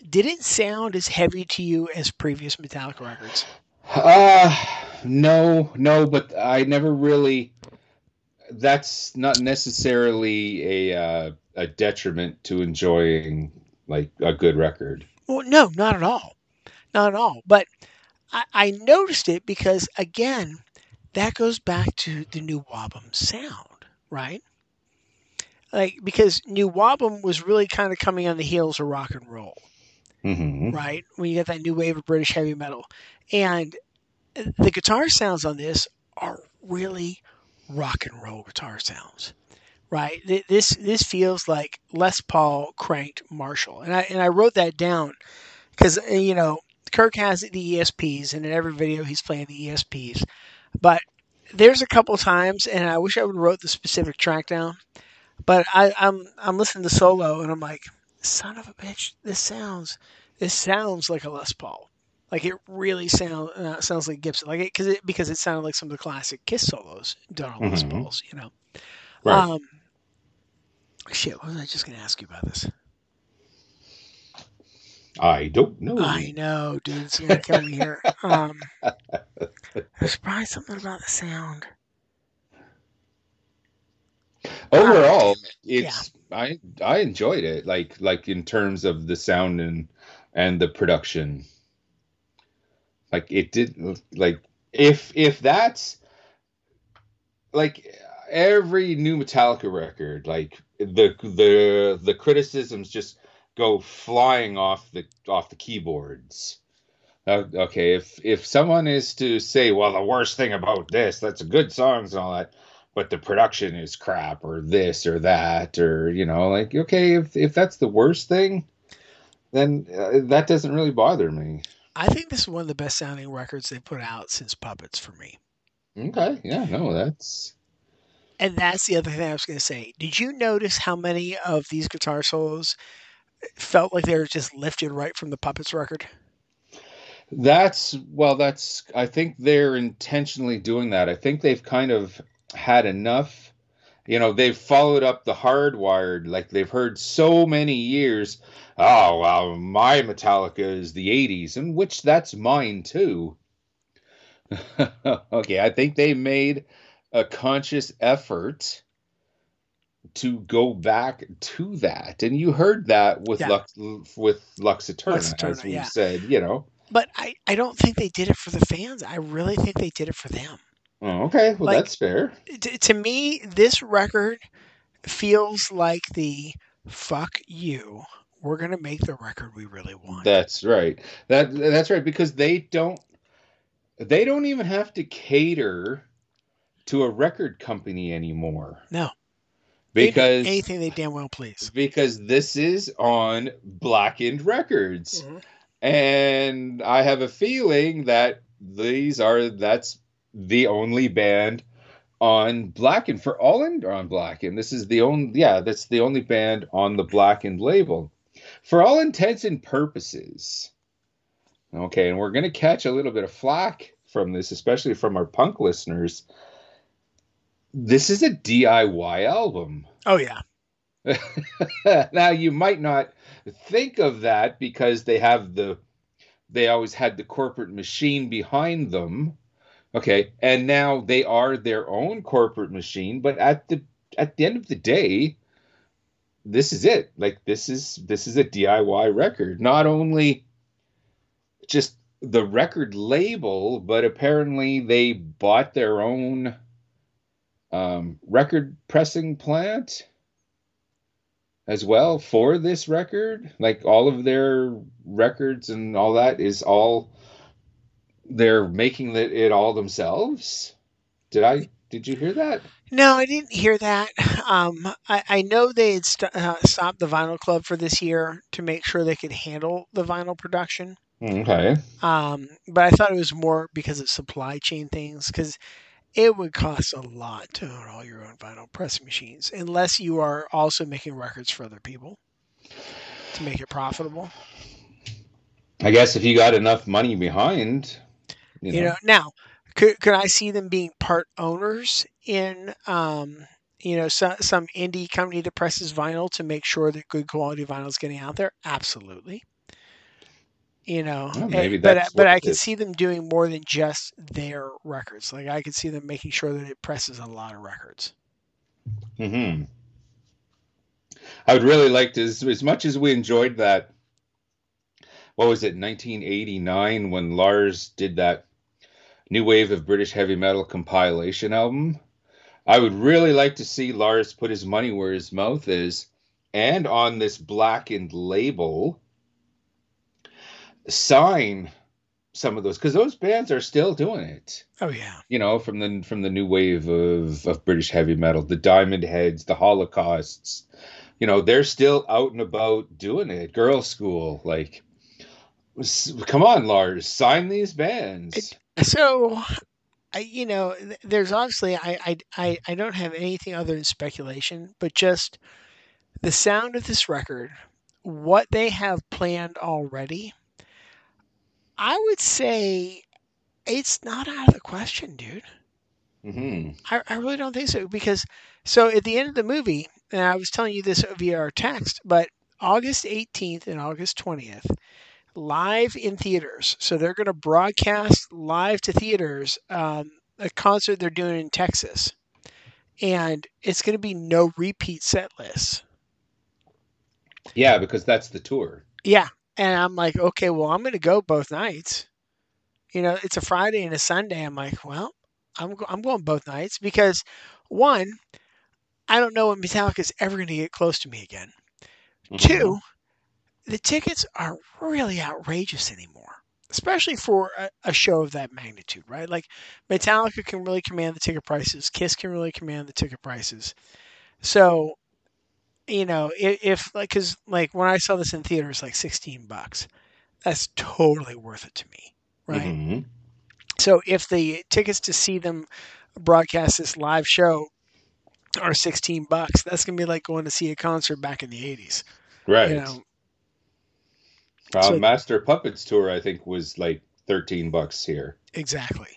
Did it sound as heavy to you as previous Metallica records? Uh no, no, but I never really. That's not necessarily a uh, a detriment to enjoying like a good record. Well, no, not at all. Not at all. But I, I noticed it because, again, that goes back to the New Wabam sound, right? Like because New Wabam was really kind of coming on the heels of rock and roll, hmm right? When you get that new wave of British heavy metal, and the guitar sounds on this are really rock and roll guitar sounds, right? This this feels like Les Paul cranked Marshall, and I and I wrote that down because uh, you know Kirk has the ESPs, and in every video he's playing the ESPs, but there's a couple times, and I wish I would have wrote the specific track down, but I, I'm I'm listening to solo, and I'm like, son of a bitch, this sounds this sounds like a Les Paul. Like it really sound, uh, sounds like Gibson, like it because it because it sounded like some of the classic Kiss solos done on Les Mhm. Pauls, you know. Right. Um, shit, what was I just going to ask you about this? I don't know. I know, dude, it's going to kill me here. Um, there's probably something about the sound. Overall, it's I I enjoyed it. Like like in terms of the sound and and the production. Like it did like if if that's like every new Metallica record, like the the the criticisms just go flying off the off the keyboards. Uh, okay, if if someone is to say, well, the worst thing about this, that's a good songs and all that, but the production is crap or this or that or you know, like okay, if if that's the worst thing, then uh, that doesn't really bother me. I think this is one of the best sounding records they've put out since Puppets for me. Okay, yeah, no, that's And that's the other thing I was going to say. Did you notice how many of these guitar solos felt like they were just lifted right from the Puppets record? That's well, that's I think they're intentionally doing that. I think they've kind of had enough. You know, they've followed up the hardwired, like they've heard so many years. Oh well, my Metallica is the '80s, and which that's mine too. okay, I think they made a conscious effort to go back to that, and you heard that with Yeah. Lux with Lux Eterna, Lux Eterna, as we yeah. said. You know. But I, I don't think they did it for the fans. I really think they did it for them. Oh, okay. Well, Like- that's fair. T- to me, this record feels like the fuck you. We're going to make the record we really want. That's right. That that's right because they don't they don't even have to cater to a record company anymore. No. They Because anything they damn well please. because this is on Blackened Records. Mhm. And I have a feeling that these are that's the only band on Blackened for all in on Blackened. This is the only yeah, that's the only band on the Blackened label. For all intents and purposes. Okay, and we're gonna catch a little bit of flack from this, especially from our punk listeners. This is a DIY album. Oh, yeah. now you might not think of that because they have the they always had the corporate machine behind them okay and now they are their own corporate machine but at the at the end of the day this is it like this is this is a diy record not only just the record label but apparently they bought their own um, record pressing plant as well for this record. Like all of their records and all that is all they're making it, it all themselves. Did I? Did you hear that? No, I didn't hear that. Um, I, I know they had st- uh, stopped the Vinyl Club for this year to make sure they could handle the vinyl production. Okay. Um, but I thought it was more because of supply chain things, because it would cost a lot to own all your own vinyl pressing machines, unless you are also making records for other people to make it profitable. I guess if you got enough money behind, you know, You know, now could could I see them being part owners in um, you know some some indie company that presses vinyl to make sure that good quality vinyl is getting out there? Absolutely. You know, Well, eh, maybe but but I could see them doing more than just their records. Like I could see them making sure that it presses a lot of records. hmm I would really like to, as, as much as we enjoyed that. What was it, 1989, when Lars did that new wave of British heavy metal compilation album. I would really like to see Lars put his money where his mouth is and on this blackened label sign some of those because those bands are still doing it. Oh yeah. You know, from the from the new wave of of British heavy metal, the Diamond Heads, the Holocausts. You know, they're still out and about doing it. Girlschool, like, come on, Lars, sign these bands. It, so, I, you know, there's obviously I, I I don't have anything other than speculation, but just the sound of this record, what they have planned already I would say it's not out of the question, dude. Mm-hmm. I, I really don't think so because so at the end of the movie, and I was telling you this via our text, but August 18th and August 20th, live in theaters. So they're going to broadcast live to theaters um, a concert they're doing in Texas, and it's going to be no repeat set lists. Yeah, because that's the tour. Yeah, and I'm like, okay, well, I'm going to go both nights. You know, it's a Friday and a Sunday. I'm like, well, I'm, go- I'm going both nights because, one, I don't know when Metallica's ever going to get close to me again. Mhm. Two, the tickets are really outrageous anymore, especially for a, a show of that magnitude, right? Like Metallica can really command the ticket prices, Kiss can really command the ticket prices. So, you know, if, if like, cause like when I saw this in theaters, like 16 bucks, that's totally worth it to me, right? Mhm. So if the tickets to see them broadcast this live show are 16 bucks, that's going to be like going to see a concert back in the 80s. Right. You know, uh, so- Master Puppets tour, I think, was like thirteen bucks here. exactly.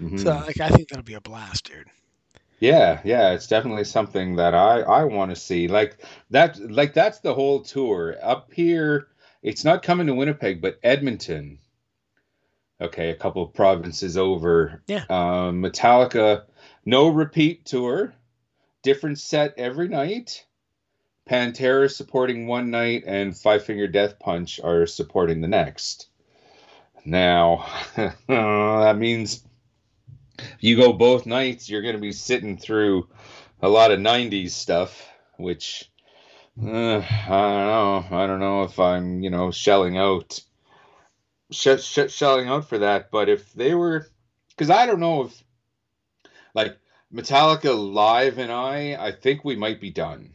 Mhm. So like I think that'll be a blast, dude. Yeah, yeah, it's definitely something that I I want to see. Like that like that's the whole tour. Up here, it's not coming to Winnipeg, but Edmonton. Okay, a couple of provinces over. Yeah. Um Metallica no repeat tour. Different set every night. Pantera supporting one night and Five Finger Death Punch are supporting the next. Now, that means you go both nights, you're going to be sitting through a lot of 90s stuff, which uh, I don't know. I don't know if I'm, you know, shelling out sh- sh- shelling out for that, but if they were cuz I don't know if like Metallica live and I I think we might be done.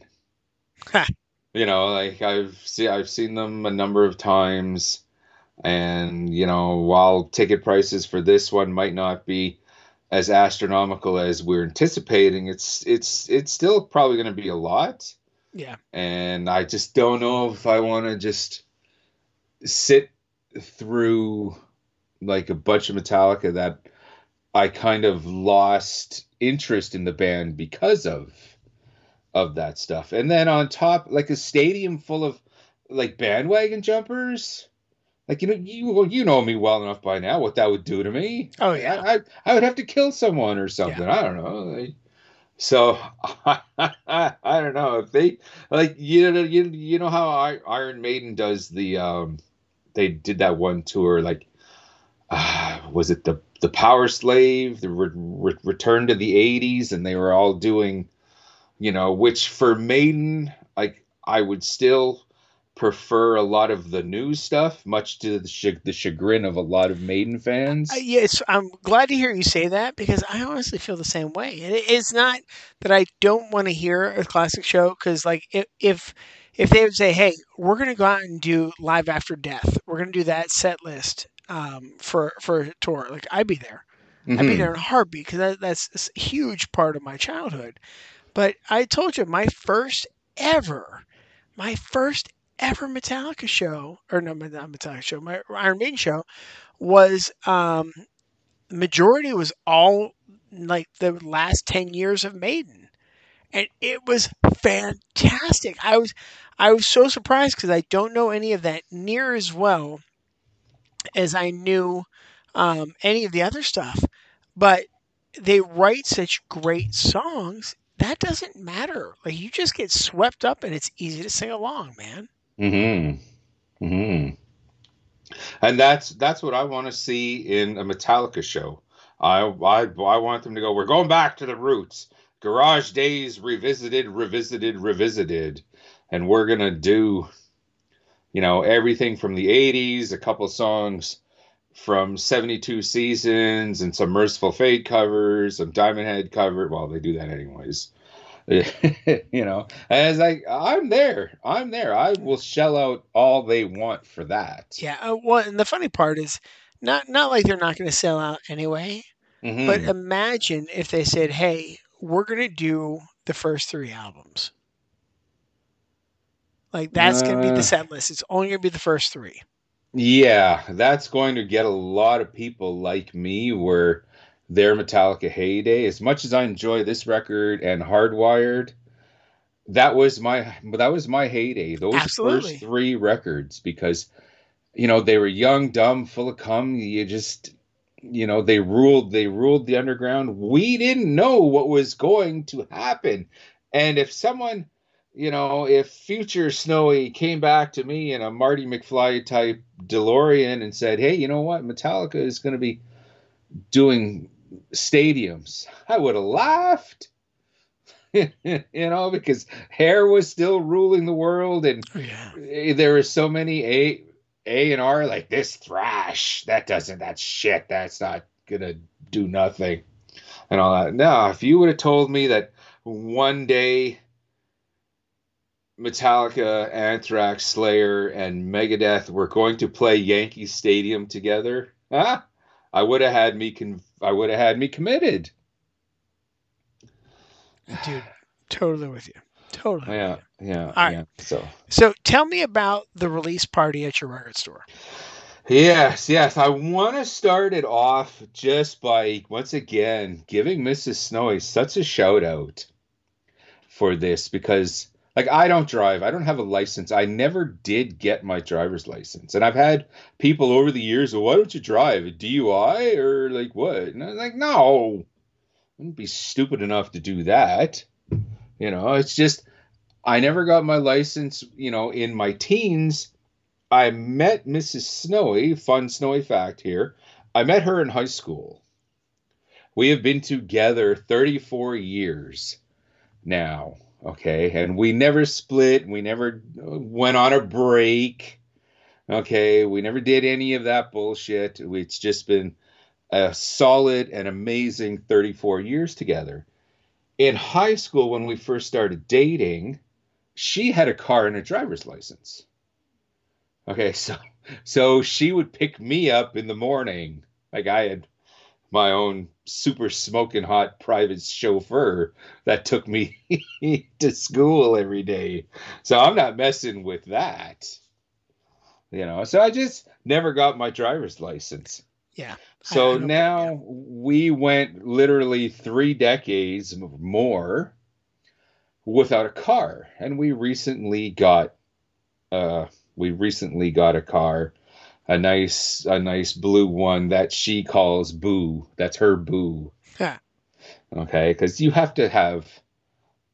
You know, like I've see I've seen them a number of times and you know, while ticket prices for this one might not be as astronomical as we're anticipating, it's it's it's still probably going to be a lot. Yeah. And I just don't know if I want to just sit through like a bunch of Metallica that I kind of lost interest in the band because of of that stuff. And then on top, like a stadium full of like bandwagon jumpers. Like you know, you you know me well enough by now what that would do to me. Oh yeah. I, I, I would have to kill someone or something. I don't know. So I, I don't know if they like you know you, you know how Iron Maiden does the um they did that one tour like uh, was it the the Power Slave the re- re- Return to the 80s and they were all doing you know which for Maiden like I would still prefer a lot of the new stuff, much to the, the chagrin of a lot of Maiden fans. Uh, yes, I'm glad to hear you say that because I honestly feel the same way. And it- it's not that I don't want to hear a classic show because, like, if if if they would say, "Hey, we're going to go out and do Live After Death," we're going to do that set list um, for for a tour, like I'd be there. I'd be Mhm. there in a heartbeat because that, that's a huge part of my childhood. But I told you, my first ever, my first ever Metallica show, or no, not Metallica show, my Iron Maiden show was, um, majority was all like the last 10 years of Maiden. And it was fantastic. I was, I was so surprised because I don't know any of that near as well as I knew um, any of the other stuff. But they write such great songs that doesn't matter. Like you just get swept up and it's easy to sing along, man. Mm-hmm. Mm-hmm. And that's that's what I want to see in a Metallica show. I, I I want them to go. We're going back to the roots. Garage Days revisited, revisited, revisited, and we're gonna do, you know, everything from the '80s, a couple songs from 72 seasons, and some Mercyful Fate covers, some Diamond Head cover. Well, they do that anyways. you know, as like I'm there, I'm there. I will shell out all they want for that. Yeah. Uh, well, and the funny part is, not not like they're not going to sell out anyway. Mhm. But imagine if they said, "Hey, we're going to do the first three albums." Like that's going to be Uh. the set list. It's only going to be the first three. Yeah, that's going to get a lot of people like me where their Metallica heyday, as much as I enjoy this record and Hardwired, that was my that was my heyday. Those Absolutely. first three records because you know, they were young, dumb, full of cum. You just you know, they ruled they ruled the underground. We didn't know what was going to happen. And if someone you know, if future Snowy came back to me in a Marty McFly type DeLorean and said, "Hey, you know what? Metallica is going to be doing stadiums," I would have laughed. you know, because hair was still ruling the world, and Oh, yeah. eh, there were so many A A and R like this thrash that doesn't that shit that's not gonna do nothing and all that. Now, if you would have told me that one day Metallica, Anthrax, Slayer, and Megadeth were going to play Yankee Stadium together, huh? I would have had me con- I would have had me committed. Dude, totally with you. Totally. Yeah, yeah, All right. yeah. So So tell me about the release party at your record store. Yes, yes. I want to start it off just by once again giving Mrs. Snowy such a shout out for this because, like, I don't drive. I don't have a license. I never did get my driver's license. And I've had people over the years, well, why don't you drive? A DUI or like what? And I'm like, no, I wouldn't be stupid enough to do that. You know, it's just, I never got my license, you know, in my teens. I met Mrs. Snowy, fun Snowy fact here. I met her in high school. We have been together 34 years now, okay? And we never split, we never uh, went on a break. Okay, we never did any of that bullshit. It's just been a solid and amazing 34 years together. In high school when we first started dating, she had a car and a driver's license. Okay, so so she would pick me up in the morning. Like I had my own super smoking hot private chauffeur that took me to school every day. So I'm not messing with that. You know, so I just never got my driver's license. Yeah. I- I So don't- now we went literally three decades more without a car, and we recently got uh we recently got a car, a nice a nice blue one that she calls Boo. That's her Boo. Yeah. Okay, because you have to have,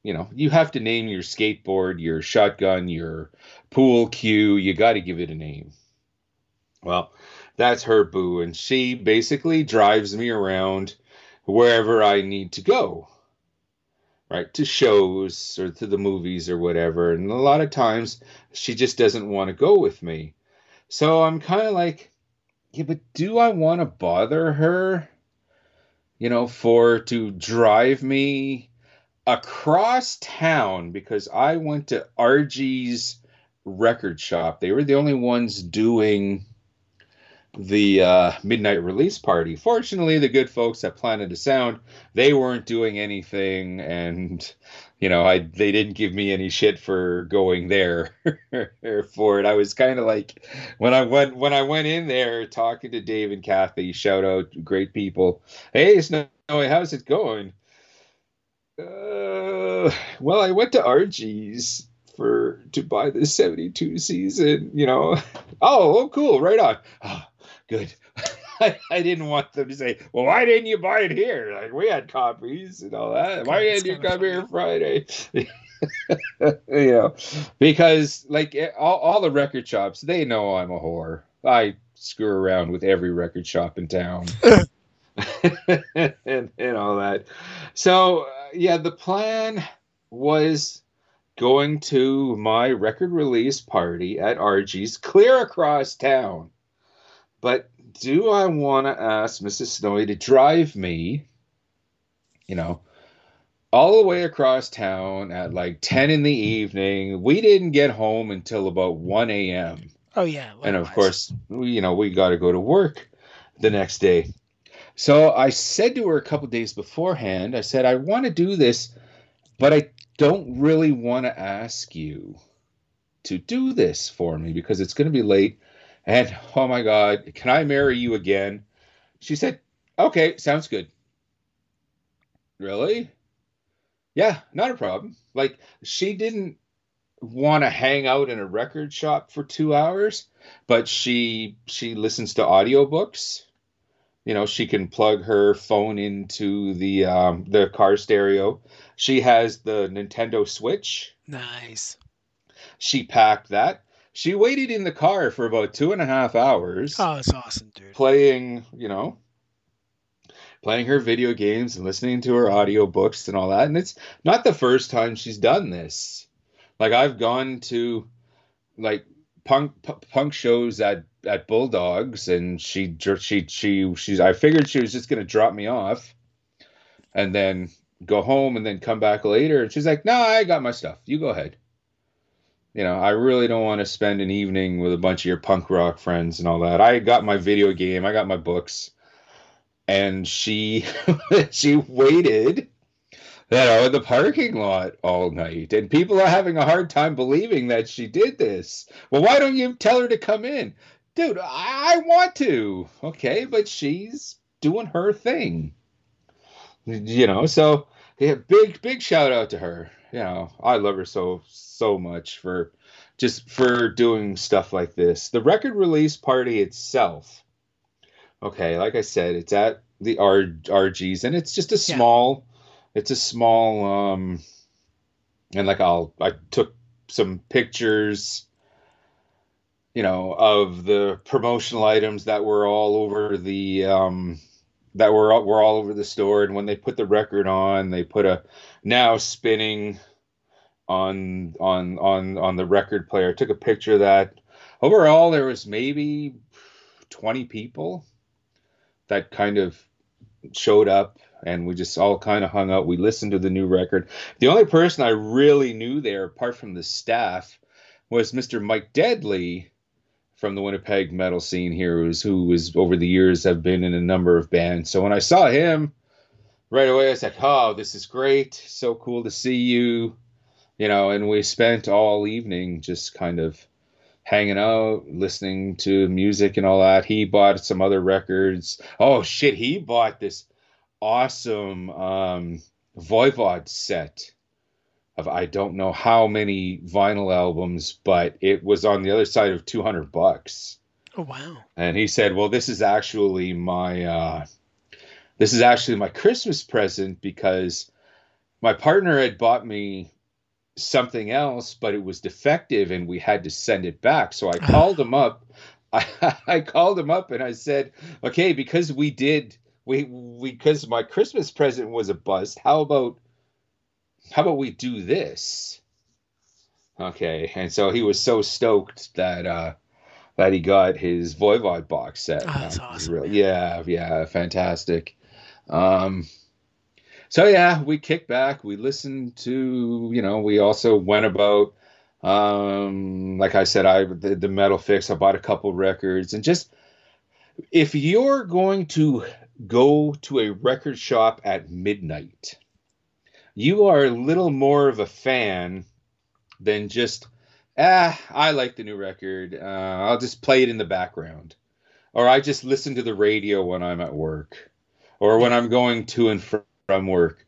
you know, you have to name your skateboard, your shotgun, your pool cue. You got to give it a name. Well, that's her boo, and she basically drives me around wherever I need to go, right? To shows or to the movies or whatever. And a lot of times she just doesn't want to go with me. So I'm kind of like, yeah, but do I want to bother her? You know, for to drive me across town because I went to RG's record shop. They were the only ones doing the uh, midnight release party. Fortunately, the good folks at Planet of Sound, they weren't doing anything, and you know, I they didn't give me any shit for going there for it. I was kind of like when I went when I went in there talking to Dave and Kathy. Shout out, great people. Hey, Snowy, how's it going? Uh, well, I went to RG's for to buy the 72 season, you know. Oh, oh cool, right on. Oh, good. I, I didn't want them to say, well, why didn't you buy it here? Like, we had copies and all that. Why didn't you come here Friday? you know, because like eh, all, all the record shops, they know I'm a whore. I screw around with every record shop in town. and, and all that. So, uh, yeah, the plan was going to my record release party at RG's clear across town. But do I want to ask Mrs. Snowy to drive me, you know, all the way across town at like 10 in the evening? We didn't get home until about 1 a.m. Oh yeah. And of course, we, you know, we got to go to work the next day. So I said to her a couple days beforehand, I said, I want to do this, but I don't really want to ask you to do this for me because it's going to be late. And oh my God, can I marry you again? She said, Okay, sounds good. Really? Yeah, not a problem. Like, she didn't want to hang out in a record shop for two hours, but she she listens to audiobooks. You know, she can plug her phone into the um, the car stereo. She has the Nintendo Switch. nice. She packed that. She waited in the car for about two and a half hours Oh, it's awesome, dude. playing, you know, playing her video games and listening to her audiobooks and all that. And it's not the first time she's done this. Like I've gone to like punk punk shows at at Bulldogs and she she she she's I figured she was just going to drop me off and then go home and then come back later and she's like, "No, I got my stuff. You go ahead." You know, I really don't want to spend an evening with a bunch of your punk rock friends and all that. I got my video game, I got my books, and she she waited you know in the parking lot all night, and people are having a hard time believing that she did this. Well, why don't you tell her to come in, dude? I, I want to. Okay, but she's doing her thing. You know, so yeah, big big shout out to her. You know, I love her so so much for just for doing stuff like this. The record release party itself. Okay, like I said, it's at the R- RGs and it's just a Yeah. small it's a small um and like I'll I took some pictures you know of the promotional items that were all over the um that were all, were all over the store and when they put the record on they put a now spinning on on on on the record player. I took a picture of that. Overall, there was maybe twenty people that kind of showed up, and we just all kind of hung out. We listened to the new record. The only person I really knew there, apart from the staff, was Mr. Mike Deadly from the Winnipeg metal scene here, who's who was over the years have been in a number of bands. So when I saw him right away, I like, "Oh, this is great! So cool to see you." you know, and we spent all evening just kind of hanging out, listening to music and all that. He bought some other records. Oh shit, he bought this awesome um Voivod set of I don't know how many vinyl albums, but it was on the other side of 200 bucks. Oh wow. And he said, "Well, this is actually my uh this is actually my Christmas present because my partner had bought me something else, but it was defective and we had to send it back. So I called him up. I, I called him up and I said, okay, because we did we we because my Christmas present was a bust. How about how about we do this? Okay, and so he was so stoked that uh that he got his Voivod box set. Oh, that's Uh, awesome, really- yeah, yeah, fantastic. Um, so yeah, we kicked back. We listened to, you know, we also went about, um, like I said, I the, the metal fix. I bought a couple records, and just if you're going to go to a record shop at midnight, you are a little more of a fan than just ah, I like the new record. Uh, I'll just play it in the background, or I just listen to the radio when I'm at work, or when I'm going to and from work.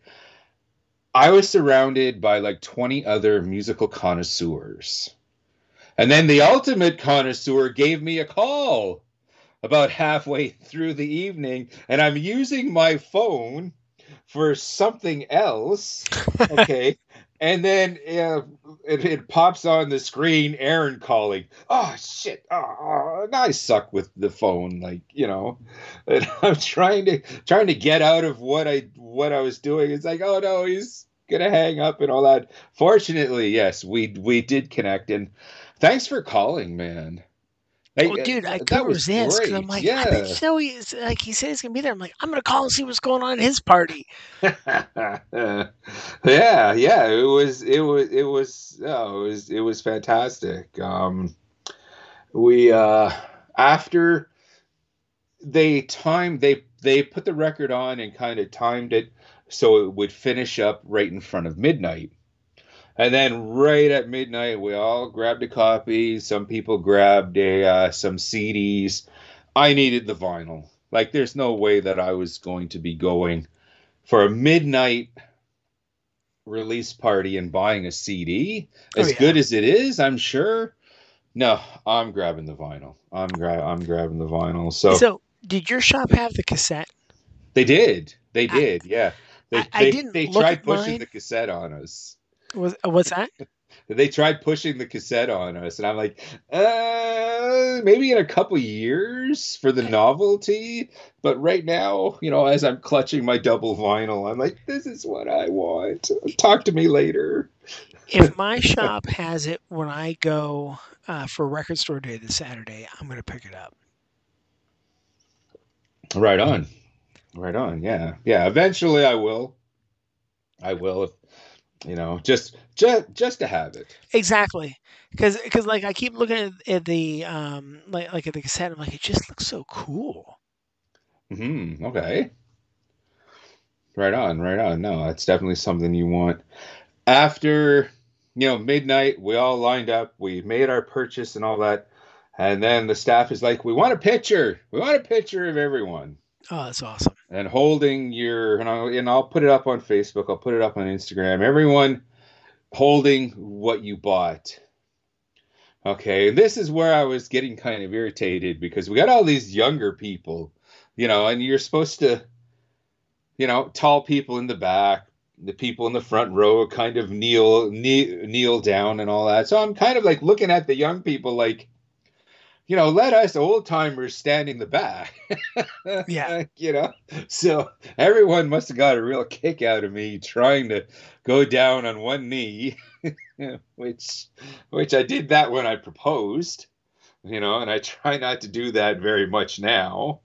I was surrounded by like 20 other musical connoisseurs. And then the ultimate connoisseur gave me a call about halfway through the evening, and I'm using my phone for something else. Okay. and then uh, it, it pops on the screen aaron calling. Oh shit. Oh, and i suck with the phone like you know. And i'm trying to trying to get out of what i what i was doing. It's like oh no he's gonna hang up and all that. Fortunately yes we we did connect. And thanks for calling man well, dude, I couldn't resist because I'm like, yeah. I didn't know he's like he said he's gonna be there. I'm like, I'm gonna call and see what's going on in his party. yeah, yeah, it was, it was, it was, oh, it was, it was fantastic. Um, we uh, after they timed, they they put the record on and kind of timed it so it would finish up right in front of midnight. And then right at midnight, we all grabbed a copy. Some people grabbed a uh, some CDs. I needed the vinyl. Like, there's no way that I was going to be going for a midnight release party and buying a CD. As oh, yeah. good as it is, I'm sure. No, I'm grabbing the vinyl. I'm gra- I'm grabbing the vinyl. So, so did your shop have the cassette? They did. They did. I, yeah. They, I, I didn't. They tried pushing mine. the cassette on us. Was what's that? they tried pushing the cassette on us, and I'm like, uh, maybe in a couple years for the novelty. But right now, you know, as I'm clutching my double vinyl, I'm like, this is what I want. Talk to me later. if my shop has it when I go uh, for record store day this Saturday, I'm going to pick it up. Right on. Right on. Yeah. Yeah. Eventually I will. I will if you know just just just to have it. Exactly. Because because like i keep looking at, at the um like like at the cassette i'm like it just looks so cool. Hmm okay. Right on right on. No that's definitely something you want. After you know midnight we all lined up. We made our purchase and all that. And then the staff is like we want a picture. We want a picture of everyone. Oh, that's awesome. And holding your and I'll, and I'll put it up on Facebook. I'll put it up on Instagram. Everyone holding what you bought. Okay, and this is where I was getting kind of irritated because we got all these younger people, you know, and you're supposed to, you know, tall people in the back, the people in the front row kind of kneel kneel, kneel down and all that. So I'm kind of like looking at the young people like you know, let us old timers stand in the back. yeah. you know, so everyone must have got a real kick out of me trying to go down on one knee, which, which I did that when I proposed, you know, and I try not to do that very much now.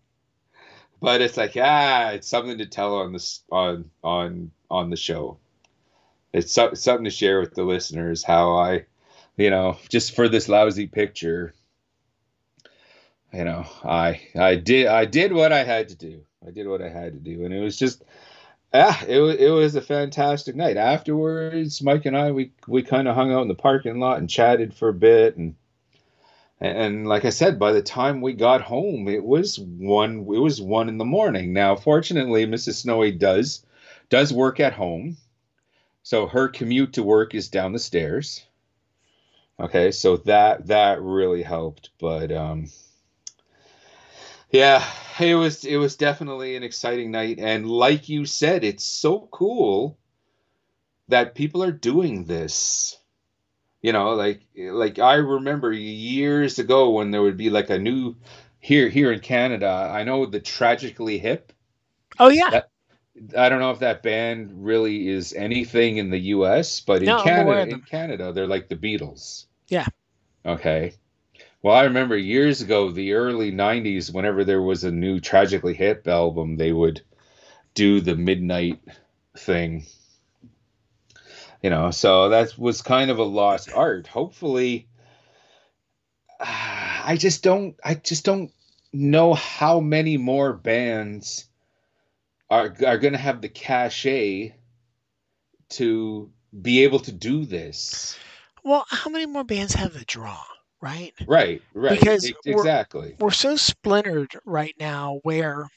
But it's like, ah, it's something to tell on this on on on the show. It's so, something to share with the listeners how I, you know, just for this lousy picture you know, I I did I did what I had to do. I did what I had to do, and it was just ah, it was it was a fantastic night. Afterwards, Mike and I we we kind of hung out in the parking lot and chatted for a bit, and and like I said, by the time we got home, it was one it was one in the morning. Now, fortunately, Mrs. Snowy does does work at home, so her commute to work is down the stairs. Okay, so that that really helped, but um yeah, it was it was definitely an exciting night, and like you said, it's so cool that people are doing this. You know, like like I remember years ago when there would be like a new here here in Canada. I know the Tragically Hip. Oh yeah. That, I don't know if that band really is anything in the U.S., but in no, Canada, in Canada, they're like the Beatles. Yeah. Okay. Well, I remember years ago, the early '90s, whenever there was a new Tragically Hip album, they would do the midnight thing. You know, so that was kind of a lost art. Hopefully, I just don't. I just don't know how many more bands are are going to have the cachet to be able to do this. Well, how many more bands have the draw? Right? Right, right. Because exactly. We're, we're so splintered right now where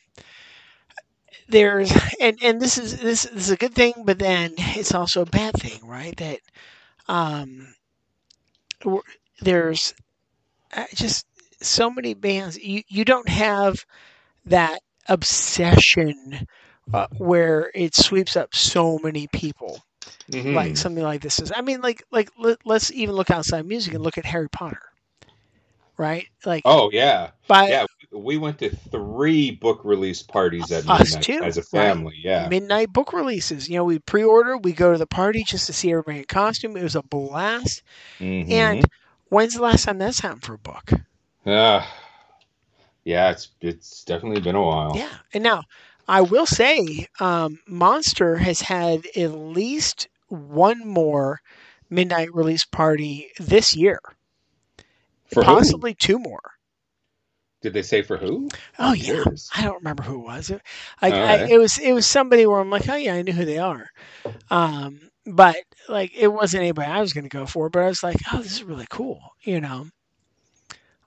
there's and and this is this, this is a good thing, but then it's also a bad thing, right? That um there's just so many bands you you don't have that obsession uh, where it sweeps up so many people Mhm. like something like this is. I mean, like like let, let's even look outside music and look at Harry Potter, right? Like oh yeah, by yeah. We went to three book release parties at Us midnight too, as a right. family. Yeah. midnight book releases. You know, we pre-order, we go to the party just to see everybody in costume. It was a blast. Mhm. And when's the last time that's happened for a book? Ah, yeah, it's it's definitely been a while. Yeah. And now, I will say, um, Monster has had at least one more midnight release party this year, For who? possibly two more. Did they say for who? Oh yeah. I don't remember who it was. It, like, All I, it was it was somebody where I'm like, oh yeah, I knew who they are. Um, but like, it wasn't anybody I was going to go for. But I was like, oh, this is really cool, you know.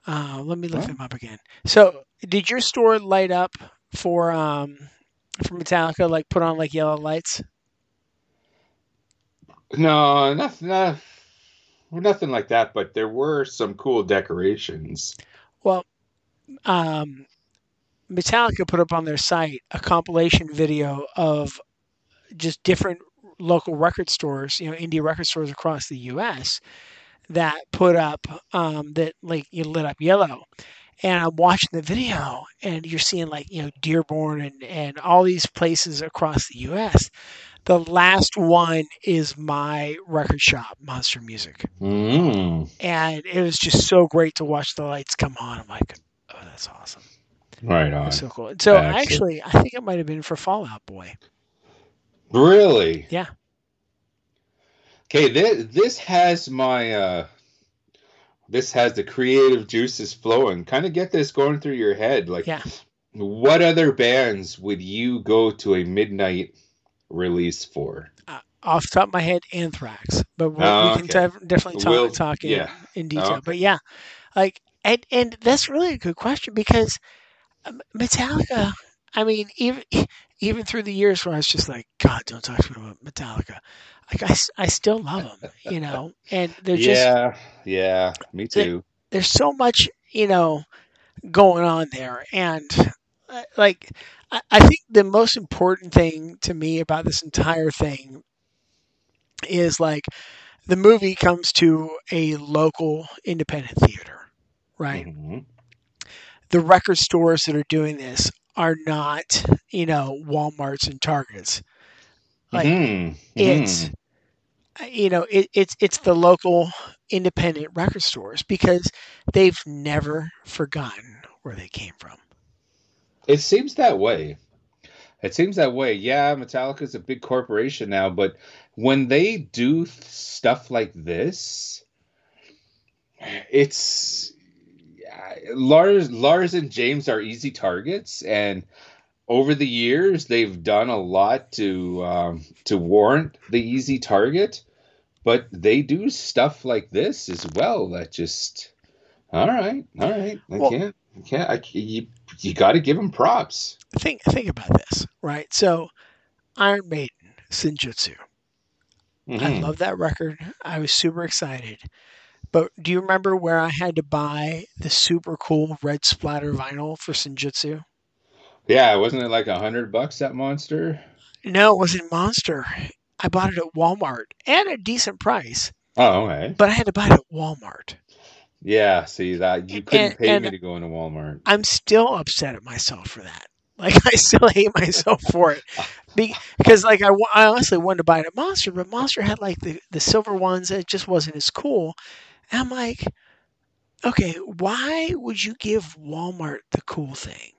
Uh, let me look Well. them up again. So, did your store light up for um for Metallica? Like, put on like yellow lights? No, nothing, no, nothing like that. But there were some cool decorations. Well, um, Metallica put up on their site a compilation video of just different local record stores, you know, indie record stores across the U.S. that put up um, that like you lit up yellow. And I'm watching the video, and you're seeing like you know Dearborn and and all these places across the U.S. The last one is my record shop, Monster Music Mm, and it was just so great to watch the lights come on. I'm like, oh, that's awesome. right on. So cool. So Excellent. actually, I think it might have been for Fall Out Boy. Really? Yeah. Okay, this this has my uh this has the creative juices flowing. Kind of get this going through your head. Like Yeah. what other bands would you go to a midnight release for? Off the top of my head, Anthrax, but we, Oh, we can okay. def- definitely talk, We'll- talk in, yeah. in detail. Okay. But yeah, like, and and that's really a good question because um, Metallica. I mean, even even through the years where I was just like, God, don't talk to me about Metallica. Like I still love them, you know, and they're just yeah, yeah, me too. there's so much you know going on there and uh, like I, think the most important thing to me about this entire thing is like the movie comes to a local independent theater right Mhm. the record stores that are doing this are not you know walmarts and targets Like, Mhm. it's Mhm. uh, you know it, it's it's the local independent record stores because they've never forgotten where they came from It seems that way. It seems that way. Yeah, Metallica's a big corporation now, but when they do stuff like this, it's Lars Lars and James are easy targets and over the years they've done a lot to um, to warrant the easy target, but they do stuff like this as well that just all right, all right. I Well- can't I can't I you you got to give them props. think think about this right so iron maiden Senjutsu i Mhm. love that record i was super excited but do you remember where i had to buy the super cool red splatter vinyl for Senjutsu Yeah, wasn't it like a hundred bucks that monster? no it wasn't monster i bought it at walmart at a decent price Oh, okay. but i had to buy it at walmart Yeah, see that you couldn't And- pay and- me to go into Walmart. I'm still upset at myself for that. Like I still hate myself for it because like I, I honestly wanted to buy it at Monster, but Monster had like the the silver ones. And it just wasn't as cool. And I'm like, okay, why would you give Walmart the cool thing?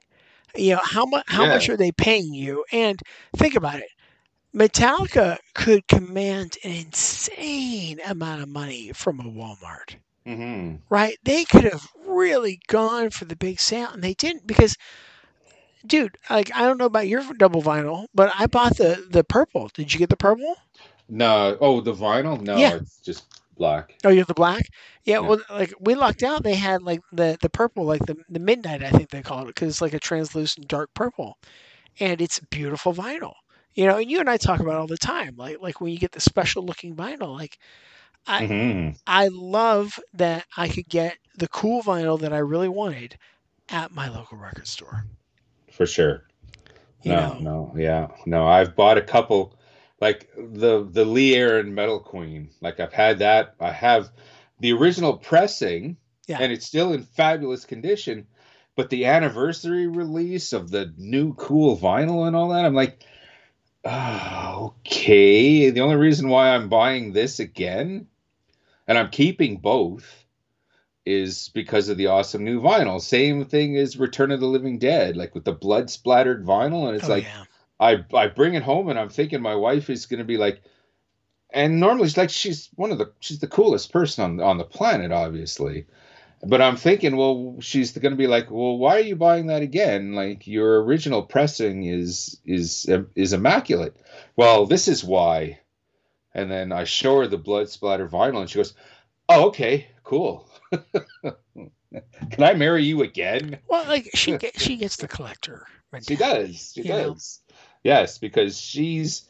You know how much how much are they paying you? And think about it. Metallica could command an insane amount of money from a Walmart hmm right? They could have really gone for the big sale, and they didn't because, dude, like I don't know about your double vinyl, but I bought the the purple. Did you get the purple? No, oh, the vinyl? No, Yeah. it's just black. Oh, you have the black? Yeah, Yeah. well, like we locked out. They had like the the purple, like the the midnight, I think they called it, because it's like a translucent dark purple, and it's beautiful vinyl. You know, and you and I talk about it all the time, like like when you get the special looking vinyl, like I- hmm I love that I could get the cool vinyl that I really wanted at my local record store. For sure. You no, know, no, yeah, no. I've bought a couple like the the Lee Aaron Metal Queen. Like I've had that. I have the original pressing, Yeah. and it's still in fabulous condition. But the anniversary release of the new cool vinyl and all that, I'm like, oh, okay. The only reason why I'm buying this again, and I'm keeping both, is because of the awesome new vinyl. Same thing as Return of the Living Dead, like with the blood splattered vinyl, and it's oh, like yeah. I I bring it home and I'm thinking my wife is going to be like, and normally she's like she's one of the she's the coolest person on on the planet, obviously. But I'm thinking, well, she's going to be like, well, why are you buying that again? Like your original pressing is is is immaculate. Well, this is why. And then I show her the blood splatter vinyl, and she goes, "Oh, okay, cool. Can I marry you again?" Well, like she get, she gets the collector. She does. She you know? does. Yes, because she's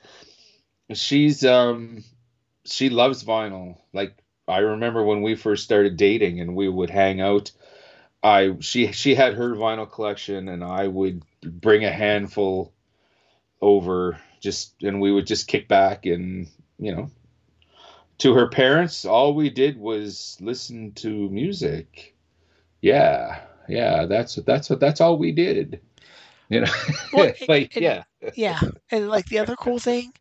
she's um she loves vinyl. Like I remember when we first started dating and we would hang out. I she she had her vinyl collection and I would bring a handful over just and we would just kick back and you know to her parents all we did was listen to music. Yeah. Yeah, that's that's what that's all we did. You know. Well, like and- yeah. Yeah, and like the other cool thing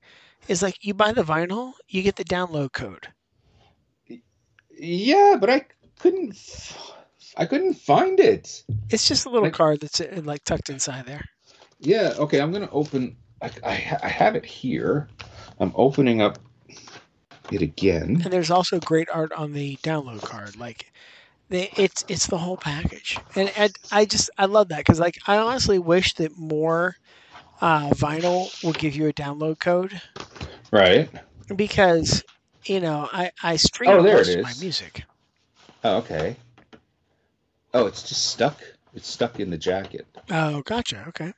is like you buy the vinyl, you get the download code. Yeah, but I couldn't. I couldn't find it. It's just a little card that's uh, like tucked inside there. Yeah. Okay. I'm gonna open. I, I, I have it here. I'm opening up it again. And there's also great art on the download card. Like, they, it's it's the whole package, and, and I just I love that because like I honestly wish that more uh, vinyl will give you a download code Right. because you know I I stream Oh, there most it of my music. Oh, okay. Oh, it's just stuck. It's stuck in the jacket. Oh, gotcha. Okay.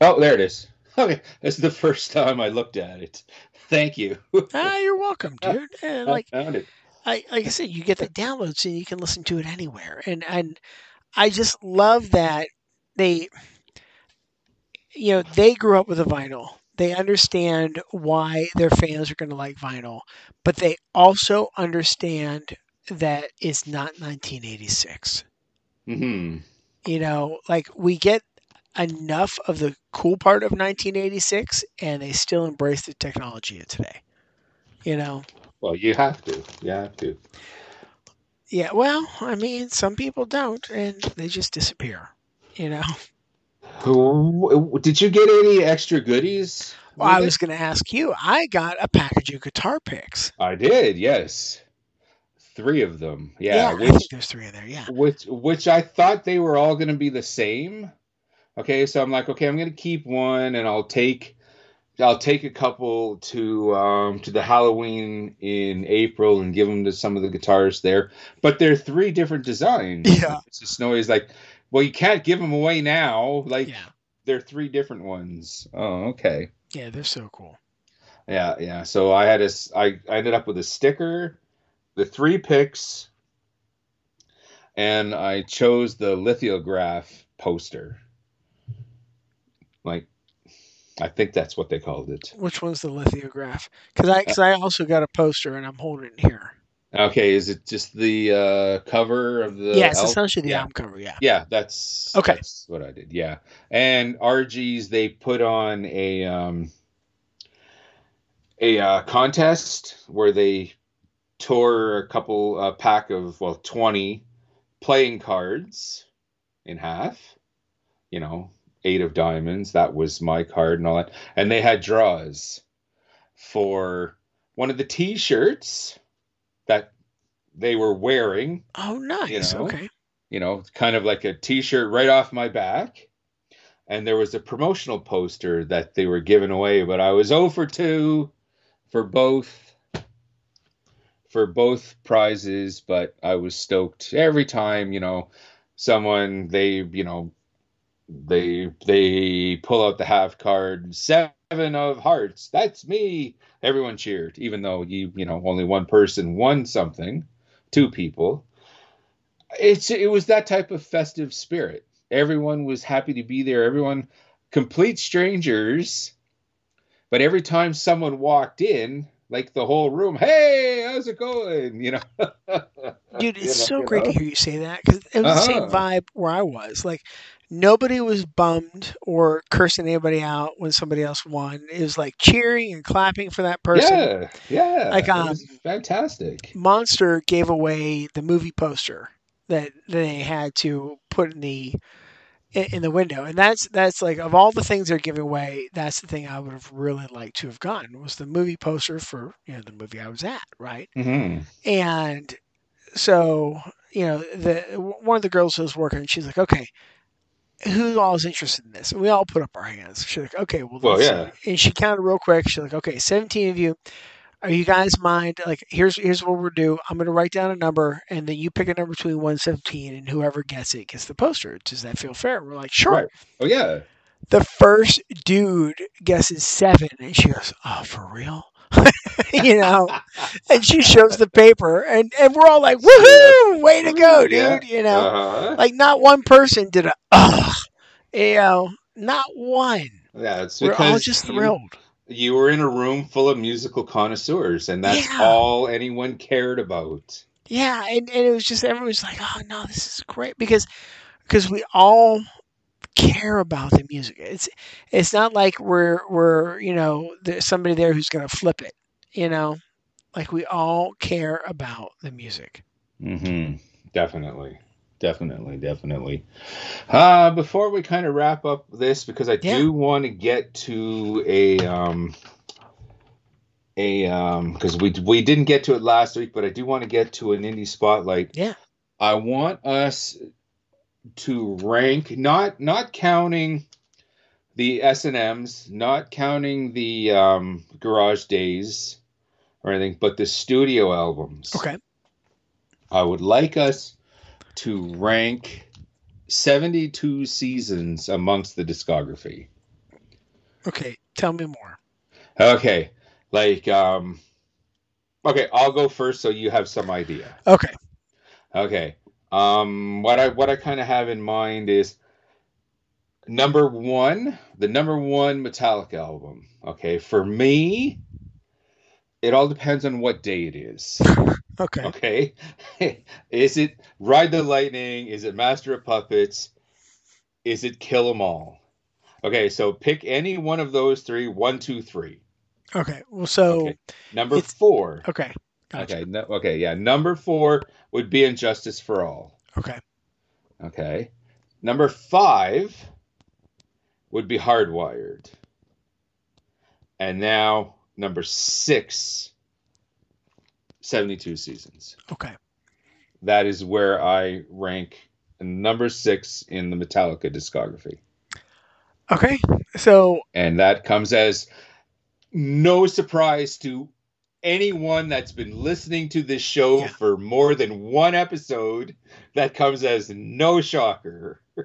Oh, there it is. Okay, that's the first time I looked at it. Thank you. Ah, you're welcome, dude. And like I found it. I like I said, you get the downloads and you can listen to it anywhere. And and I just love that they you know, they grew up with a vinyl. They understand why their fans are going to like vinyl, but they also understand that it's not 1986. hmm You know, like we get enough of the cool part of 1986 and they still embrace the technology of today. You know, Well, you have to. You have to. Yeah, well, I mean, some people don't, and they just disappear. You know. Who- Did you get any extra goodies? Well, I was going to ask you. I got a package of guitar picks. I did, yes. Three of them. Yeah, I which think there's three in there. Yeah. which which I thought they were all going to be the same. Okay, so I'm like, okay, I'm going to keep one and I'll take I'll take a couple to um to the Halloween in April and give them to some of the guitarists there. But they're three different designs. Yeah. So Snowy's like, well, you can't give them away now. Like Yeah. they're three different ones. Oh, okay. Yeah, they're so cool. Yeah, yeah. So I had a, I, I ended up with a sticker, the three picks, and I chose the lithograph poster. Like, I think that's what they called it. Which one's the lithograph? Because I, cause I also got a poster, and I'm holding it here. Okay, is it just the uh, cover of the? yeah, it's album? essentially the yeah. album cover. Yeah. Yeah, that's Okay. That's what I did. Yeah, and RG's they put on a um a uh, contest where they tore a couple a pack of well twenty playing cards in half. You know, eight of diamonds. That was my card and all that, and they had draws for one of the T-shirts that they were wearing Oh, nice. know, okay. you know, kind of like a t-shirt right off my back. And there was a promotional poster that they were giving away, but I was 0 for 2 for both for both prizes, but I was stoked every time, you know, someone they, you know, they they pull out the half card, seven of hearts. That's me. Everyone cheered, even though you, you know, only one person won something, two people it's it was that type of festive spirit. Everyone was happy to be there. Everyone, complete strangers, but every time someone walked in, like the whole room, hey, how's it going? You know, Dude, You it's know- so great know? to hear you say that because it was the same Uh-huh. vibe where I was. Like, nobody was bummed or cursing anybody out when somebody else won. It was like cheering and clapping for that person. Yeah, yeah, Like, um, fantastic. Monster gave away the movie poster that they had to put in the in the window, and that's that's like of all the things they're giving away, that's the thing I would have really liked to have gotten was the movie poster for you know the movie I was at, right? hmm And so you know the one of the girls who was working, she's like, okay. Who all is interested in this? And we all put up our hands. She's like, okay, well, Well, let's see." yeah. And she counted real quick. She's like, okay, 17 of you are you guys mind like here's here's what we're do i'm going to write down a number and then you pick a number between 1 and 17 and whoever gets it gets the poster does that feel fair we're like sure Right. Oh yeah. the first dude guesses seven and she goes oh for real you know and she shows the paper and and we're all like woohoo way to go dude Yeah. you know Uh-huh. like not one person did a ugh you know not one Yeah, it's we're all just thrilled you were in a room full of musical connoisseurs, and that's Yeah. all anyone cared about. Yeah, and, and it was just everyone was like, "Oh no, this is great," because because we all care about the music. It's it's not like we're we're you know there's somebody there who's gonna flip it. You know, like we all care about the music. Mm-hmm. Definitely. Definitely, definitely. Uh, before we kind of wrap up this, because I Yeah. do want to get to a um a um because we we didn't get to it last week, but I do want to get to an indie spotlight. Yeah. I want us to rank not not counting the S and M's, not counting the um garage days or anything, but the studio albums. Okay. I would like us to rank 72 seasons amongst the discography. Okay. Tell me more. Okay. Like um Okay, I'll go first so you have some idea. Okay. Okay. Um what I what I kind of have in mind is number 1, the number 1 Metallica album. Okay, for me it all depends on what day it is. Okay. Okay. is it Ride the Lightning? Is it Master of Puppets? Is it Kill 'Em All? Okay, so pick any one of those three. One, two, three. Okay. Well, so Okay. Number four. okay. Gotcha. Okay. No, okay. Yeah. Number four would be And Justice for All. Okay. Okay. Number five would be Hardwired. And now number six, 72 seasons. Okay. That is where I rank number six in the Metallica discography. Okay. So And that comes as no surprise to anyone that's been listening to this show Yeah. for more than one episode. That comes as no shocker.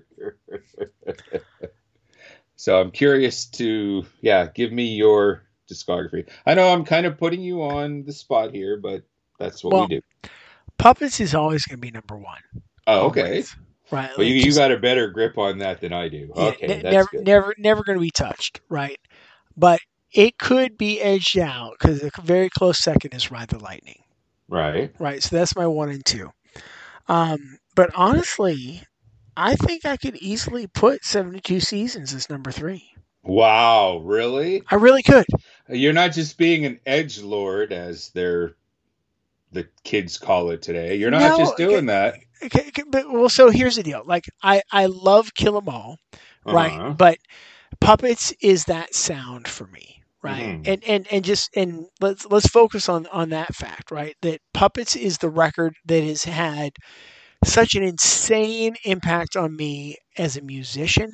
so I'm curious to, yeah, give me your discography. I know I'm kind of putting you on the spot here, but that's what Well, we do. puppets is always going to be number one. Oh, okay. Always. Right. Well, you, like you just- got a better grip on that than I do. Yeah, Okay, ne- never, good. never, never going to be touched, right? But it could be edged out because a very close second is Ride the Lightning, Right. right? So that's my one and two. Um, but honestly, I think I could easily put seventy-two seasons as number three. Wow, really? I really could. You're not just being an edge lord, as they're the kids call it today. You're not No, just doing okay. that, Okay, okay, but, well, so here's the deal. Like I, I love Kill 'Em All, right? Uh-huh. But puppets is that sound for me, right? Mhm. And and and just and let's let's focus on on that fact, right? That puppets is the record that has had such an insane impact on me as a musician.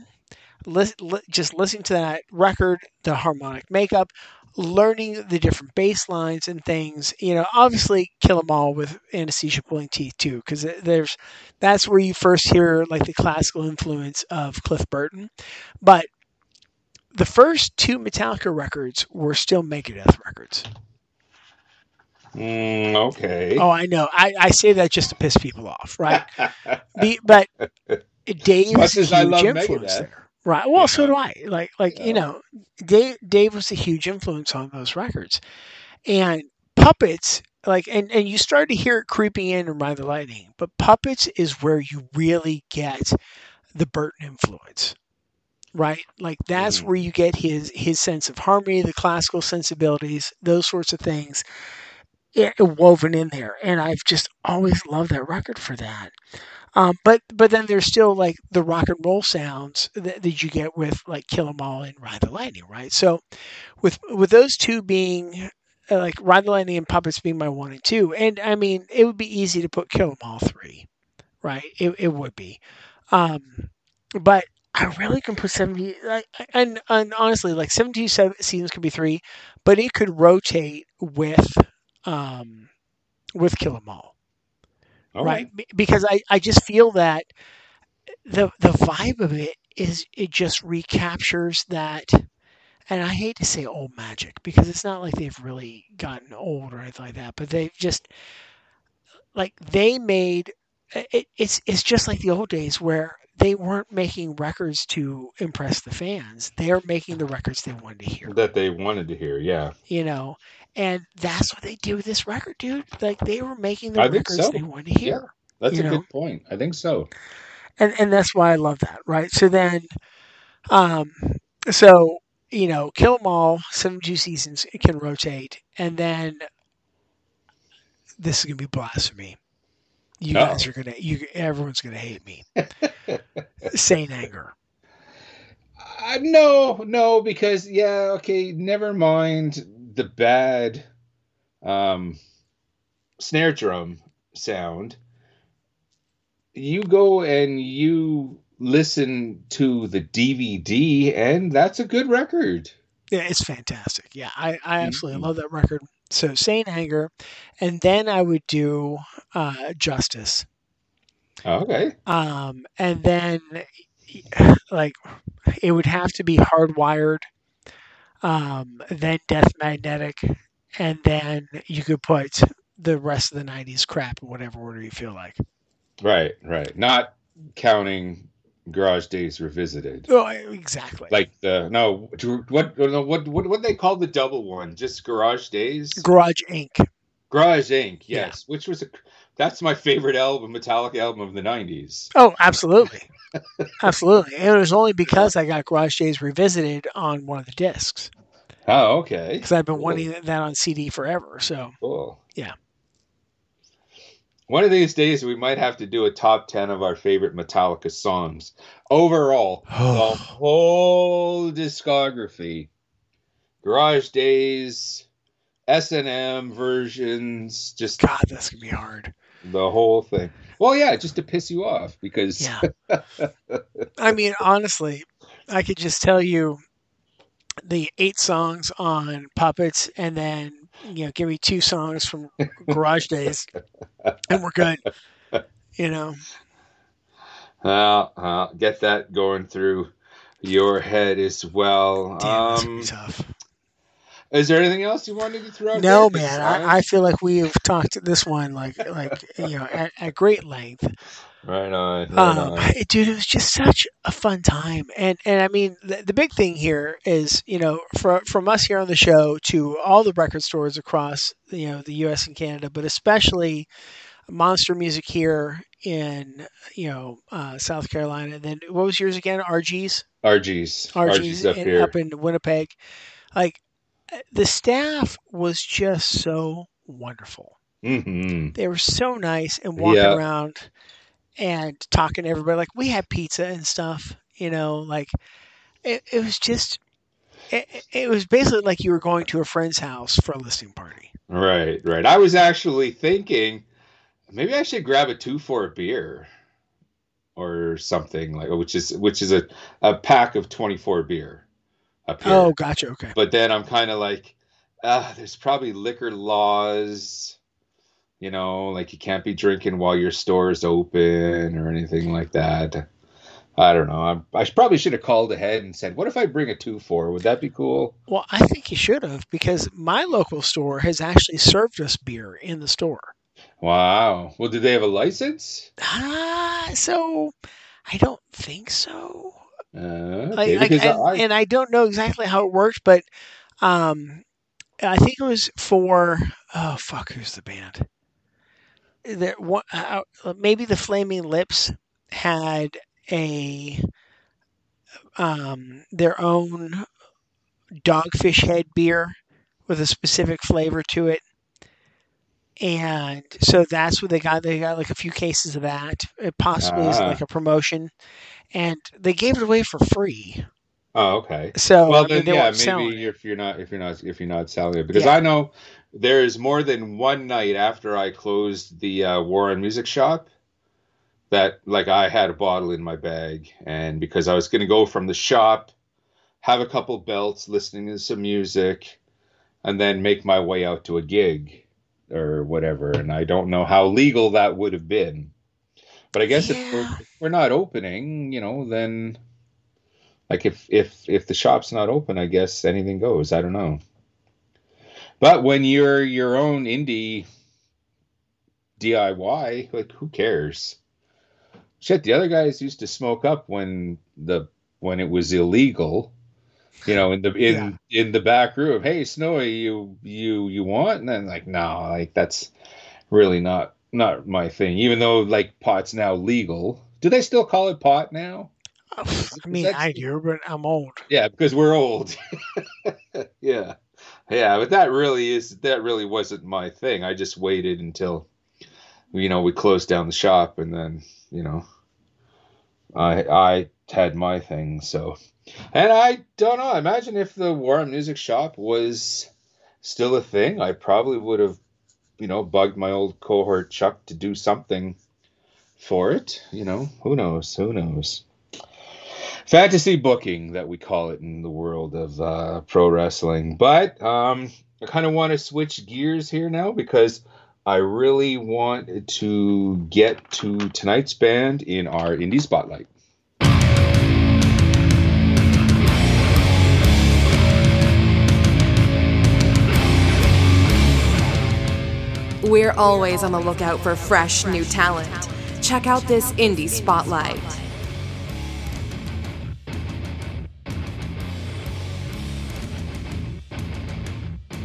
Just listening to that record, the harmonic makeup, learning the different bass lines and things. You know, obviously, kill 'em all with anesthesia pulling teeth too, because there's that's where you first hear like the classical influence of Cliff Burton. But the first two Metallica records were still Megadeth records. Mm, okay. Oh, I know. I, I say that just to piss people off, right? Be, but Dave's Much as huge I love influence Megadeth. there. Right. Well, You so do I. Like, like you know, Dave Dave was a huge influence on those records, and puppets. Like, and and you start to hear it creeping in in Ride the Lightning, but puppets is where you really get the Burton influence, right? Like that's Mhm. where you get his his sense of harmony, the classical sensibilities, those sorts of things, i- woven in there. And I've just always loved that record for that. Um, but but then there's still like the rock and roll sounds that, that you get with like Kill 'Em All and Ride the Lightning, right? So with with those two being uh, like Ride the Lightning and Puppets being my one and two, and I mean it would be easy to put Kill 'Em All three, right? It it would be, um, but I really can put seventy like, and and honestly like seventy seven seasons could be three, but it could rotate with um with Kill 'Em All. All right? Be- because I, I just feel that the the vibe of it is it just recaptures that and I hate to say old magic because it's not like they've really gotten old or anything like that but they've just like they made it, it's it's just like the old days where they weren't making records to impress the fans they're making the records they wanted to hear That they wanted to hear, yeah. you know and that's what they did with this record dude like they were making the I records so. they wanted to hear That's a know. good point. I think so. and and that's why I love that, right? So then, um, so you know, Kill 'Em All, seventy two seasons, it can rotate, and then this is gonna be blasphemy. You Uh-oh. guys are gonna, you everyone's gonna hate me. Saint anger. Uh, no, no, because yeah, okay, never mind the bad um snare drum sound. You go and you listen to the DVD and that's a good record. Yeah, it's fantastic. Yeah, I, I absolutely Mhm. love that record. So Saint Anger, and then I would do uh, Justice. Okay. um, and then like it would have to be hardwired um, then death magnetic and then you could put the rest of the 90s crap in whatever order you feel like Right, right. Not counting Garage Days Revisited. oh exactly Like the no, what no, what what what they call the double one? Just Garage Days. garage inc Garage Inc. Yeah. Yes, which was a that's my favorite album, Metallica album of the '90s. oh absolutely absolutely and it was only because i got garage days revisited on one of the discs Oh, okay. because i've been Cool. wanting that on cd forever so Cool. Yeah. One of these days, we might have to do a top ten of our favorite Metallica songs overall. the whole discography, Garage Days, S and M versions, just god that's gonna be hard the whole thing. Well, yeah, just to piss you off because Yeah. I mean, honestly, I could just tell you the eight songs on Puppets and then, you know, give me two songs from Garage Days and we're good. You know, Well, uh, get that going through your head as well. damn, Um, tough. is there anything else you wanted to throw? No, man, I, I feel like we have talked this one like, like you know, at, at great length. Right on. Right Um, on. I- dude, it was just such a fun time, and and I mean, the, the big thing here is, you know, for, from us here on the show to all the record stores across, you know, the U.S. and Canada, but especially Monster Music here in, you know, uh, South Carolina. And then what was yours again? RG's, RG's. RG's, up in, here. up in Winnipeg. Like the staff was just so wonderful hmm they were so nice and walking Yeah. around and talking to everybody. Like we had pizza and stuff, you know, like it, it was just, it, it- was basically like you were going to a friend's house for a listening party. Right, right. I was actually thinking maybe I should grab a two four a beer or something like which is which is a, a pack of 24 beer up here. Oh, gotcha. Okay. But then I'm kind of like, ah, there's probably liquor laws, you know, like you can't be drinking while your store is open or anything like that. I don't know. I, I probably should have called ahead and said, "What if I bring a two four? Would that be cool?" Well, I think you should have because my local store has actually served us beer in the store. Wow. Well, did they have a license? Ah, so I don't think so. Uh, okay, like, because and, I, and I don't know exactly how it works, but um, I think it was for oh fuck, who's the band? There, one, uh, maybe the Flaming Lips had a um, their own dogfish head beer with a specific flavor to it. And so that's what they got. They got like a few cases of that, It possibly as Ah. like a promotion, and they gave it away for free. Oh, okay. So well I mean, then yeah maybe if you're not if you're not if you're not selling it. Because Yeah. i know there is more than one night after i closed the uh, warren music shop that like i had a bottle in my bag. And because i was going to go from the shop have a couple belts listening to some music and then make my way out to a gig or whatever. And i don't know how legal that would have been. But i guess if, we're, if we're not opening you know then like if if if the shop's not open i guess anything goes. I don't know. But when you're your own indie diy like who cares? Shit the other guys used to smoke up when the when it was illegal you know in the in in the back room. Hey snowy you you you want? And then like no like that's really not not my thing. Even though like pot's now legal. Do they still call it pot now Oh. I mean, I do, but I'm old. yeah, because we're old. yeah. Yeah, but that really is that really wasn't my thing. I just waited until you know, we closed down the shop and then, you know, I I had my thing, so and I don't know, imagine if the Warren Music Shop was still a thing, I probably would have, you know, bugged my old cohort Chuck to do something for it, you know. Who knows? Who knows? Fantasy booking that we call it in the world of uh, pro wrestling. But um, I kind of want to switch gears here now because I really want to get to tonight's band in our indie spotlight. We're always on the lookout for fresh new talent. Check out this indie spotlight.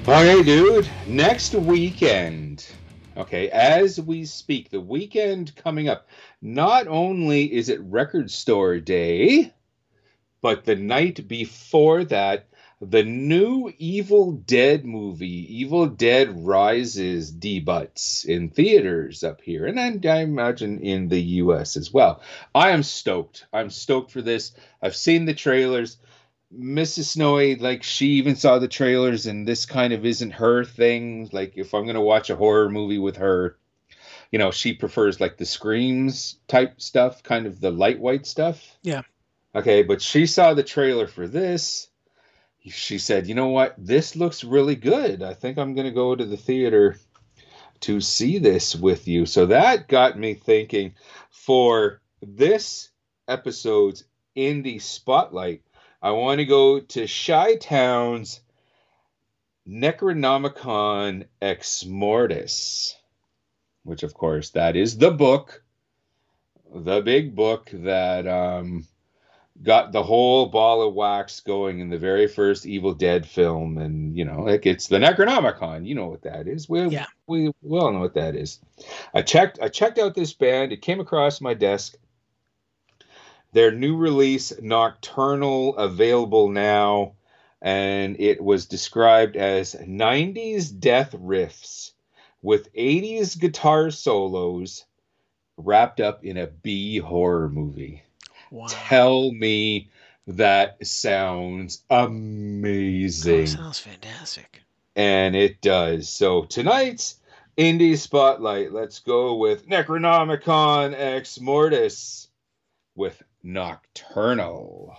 Okay, dude. Next weekend. Okay, as we speak, the weekend coming up. Not only is it Record Store Day, but the night before that, the new Evil Dead movie, Evil Dead Rises, debuts in theaters up here, and then I imagine in the U.S. as well. I am stoked. I'm stoked for this. I've seen the trailers. Mrs. Snowy, like she even saw the trailers, and this kind of isn't her thing. Like if I'm gonna watch a horror movie with her, you know, she prefers like the screams type stuff, kind of the light white stuff. Yeah. Okay, but she saw the trailer for this. She said, "You know what? This looks really good. I think I'm gonna go to the theater to see this with you." So that got me thinking for this episode's indie spotlight. I want to go to Chi Town's Necronomicon Ex Mortis, which, of course, that is the book, the big book that um, got the whole ball of wax going in the very first Evil Dead film. And, you know, like it's the Necronomicon. You know what that is. We, Yeah. we, we all know what that is. I checked, I checked out this band. It came across my desk their new release nocturnal available now and it was described as 90s death riffs with 80s guitar solos wrapped up in a b horror movie Wow. tell me that sounds Oh, amazing sounds fantastic. and it does. So tonight's indie spotlight, let's go with Necronomicon Ex Mortis with Nocturnal.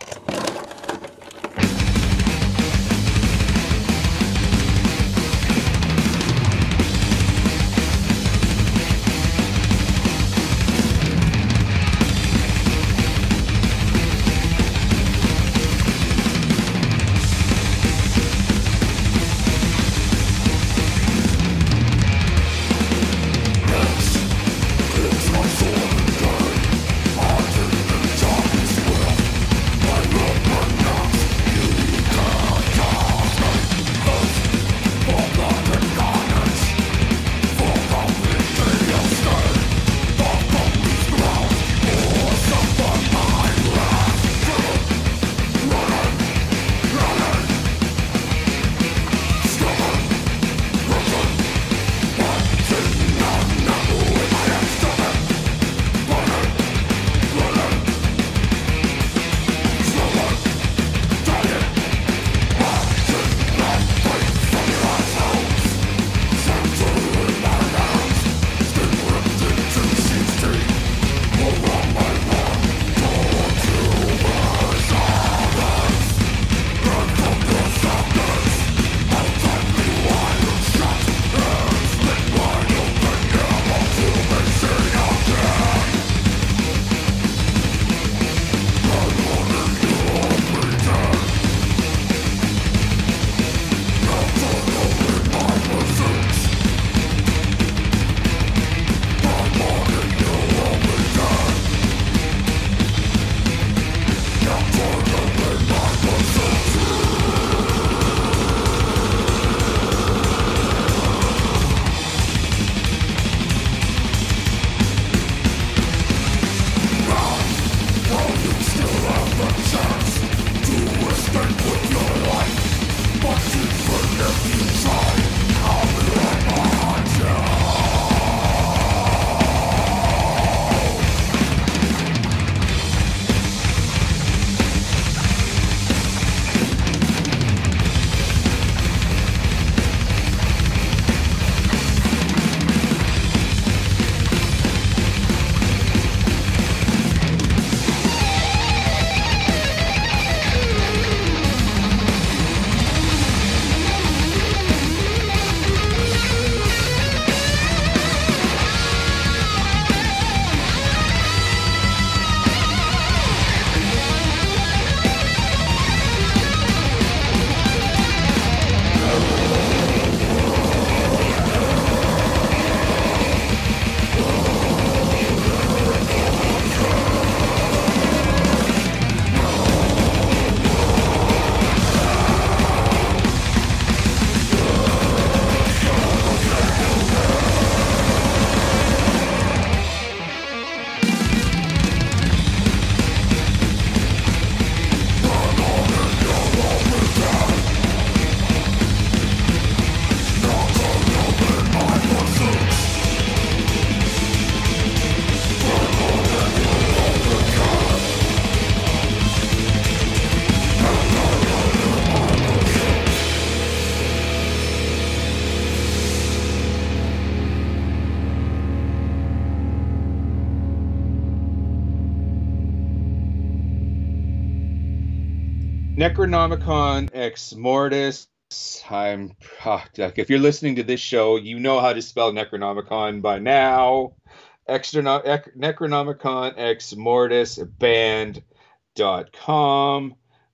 Necronomicon Ex Mortis. I'm ah, if you're listening to this show, you know how to spell Necronomicon by now. Ec- Necronomicon Ex Mortis band.com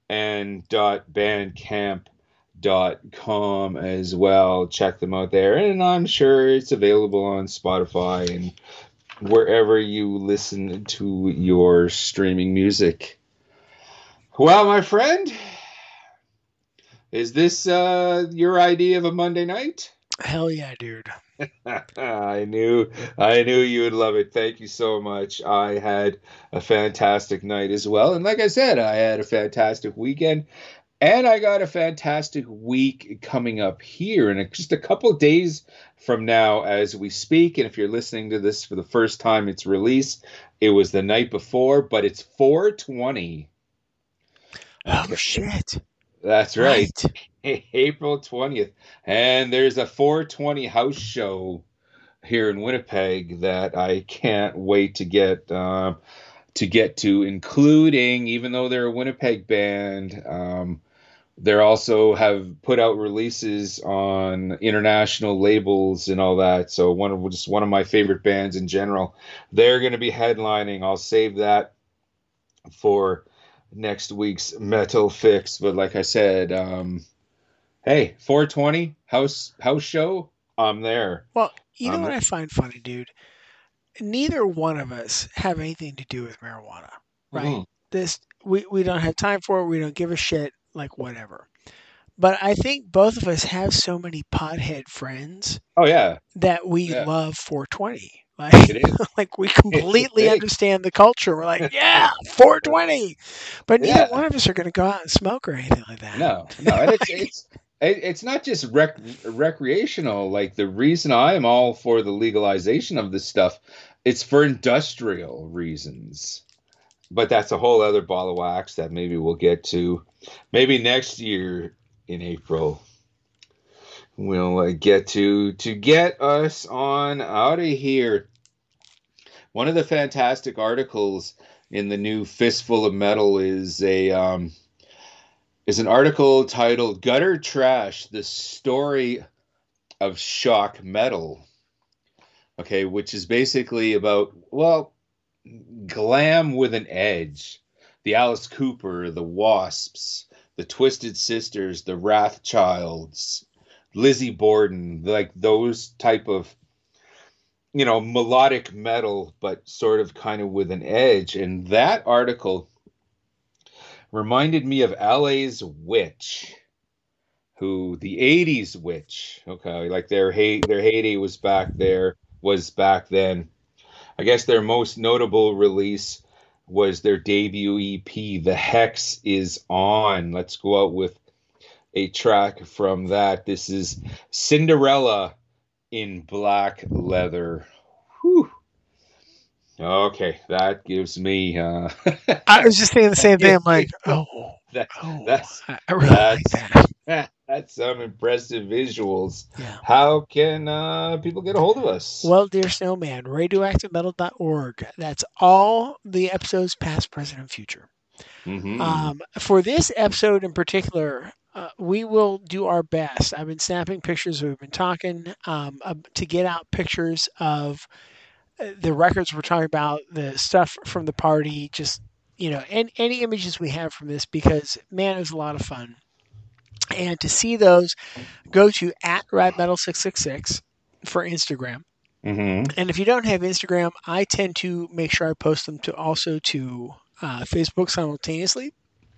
and bandcamp.com as well. Check them out there. And I'm sure it's available on Spotify and wherever you listen to your streaming music. Well, my friend, is this uh, your idea of a Monday night? Hell yeah, dude. I knew I knew you would love it. Thank you so much. I had a fantastic night as well. And like I said, I had a fantastic weekend. And I got a fantastic week coming up here in just a couple days from now as we speak. And if you're listening to this for the first time, it's released. It was the night before, but it's 420. Oh, shit. That's right. right. April 20th. And there's a 420 house show here in Winnipeg that I can't wait to get uh, to get to, including even though they're a Winnipeg band, um, they also have put out releases on international labels and all that. So one of just one of my favorite bands in general. They're going to be headlining. I'll save that for next week's metal fix. But like I said, um, hey, 420 house house show. I'm there. Well, you know I'm what there. I find funny, dude? Neither one of us have anything to do with marijuana, right? Mhm. This we we don't have time for it. We don't give a shit. Like whatever. But I think both of us have so many pothead friends Oh yeah, that we Yeah. love 420. Like, like we completely understand the culture. We're like, yeah, 420. But neither Yeah. one of us are going to go out and smoke or anything like that. No, no, and it's it's it's not just rec- recreational. Like the reason I am all for the legalization of this stuff, it's for industrial reasons. But that's a whole other ball of wax that maybe we'll get to, maybe next year in April. We'll uh, get to to get us on out of here. One of the fantastic articles in the new Fistful of Metal is a um, is an article titled Gutter Trash The Story of Shock Metal. Okay, which is basically about, well, glam with an edge. The Alice Cooper, the Wasps, the Twisted Sisters, the Wrathchilds, Lizzie Borden, like those type of you know, melodic metal, but sort of kind of with an edge. And that article reminded me of LA's Witch, who the 80s Witch, okay, like their hey their heyday was back there, was back then. I guess their most notable release was their debut EP, The Hex is On. Let's go out with a track from that. This is Cinderella in black leather. Whew. Okay, that gives me uh I was just saying the same thing. I'm like, oh, that, oh, that's I really like that's- that. that's some impressive visuals. Yeah. How can uh people get a hold of us? Well, dear snowman, radioactivemetal.org. That's all the episodes, past, present, and future. Mhm. Um, for this episode in particular, uh, we will do our best. I've been snapping pictures. We've been talking um, uh, to get out pictures of uh, the records we're talking about, the stuff from the party, just you know, any, any images we have from this because man, it was a lot of fun. And to see those, go to at radmetal666 for Instagram. Mhm. And if you don't have Instagram, I tend to make sure I post them to also to uh, Facebook simultaneously.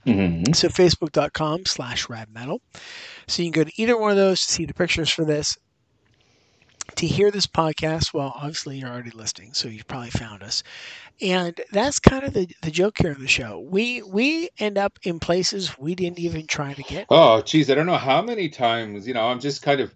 Mhm. So facebook.com slash radmetal. So you can go to either one of those to see the pictures for this. To hear this podcast, well, obviously you're already listening, so you've probably found us. And that's kind of the, the joke here in the show. We we end up in places we didn't even try to get. Oh, geez, I don't know how many times, you know, I'm just kind of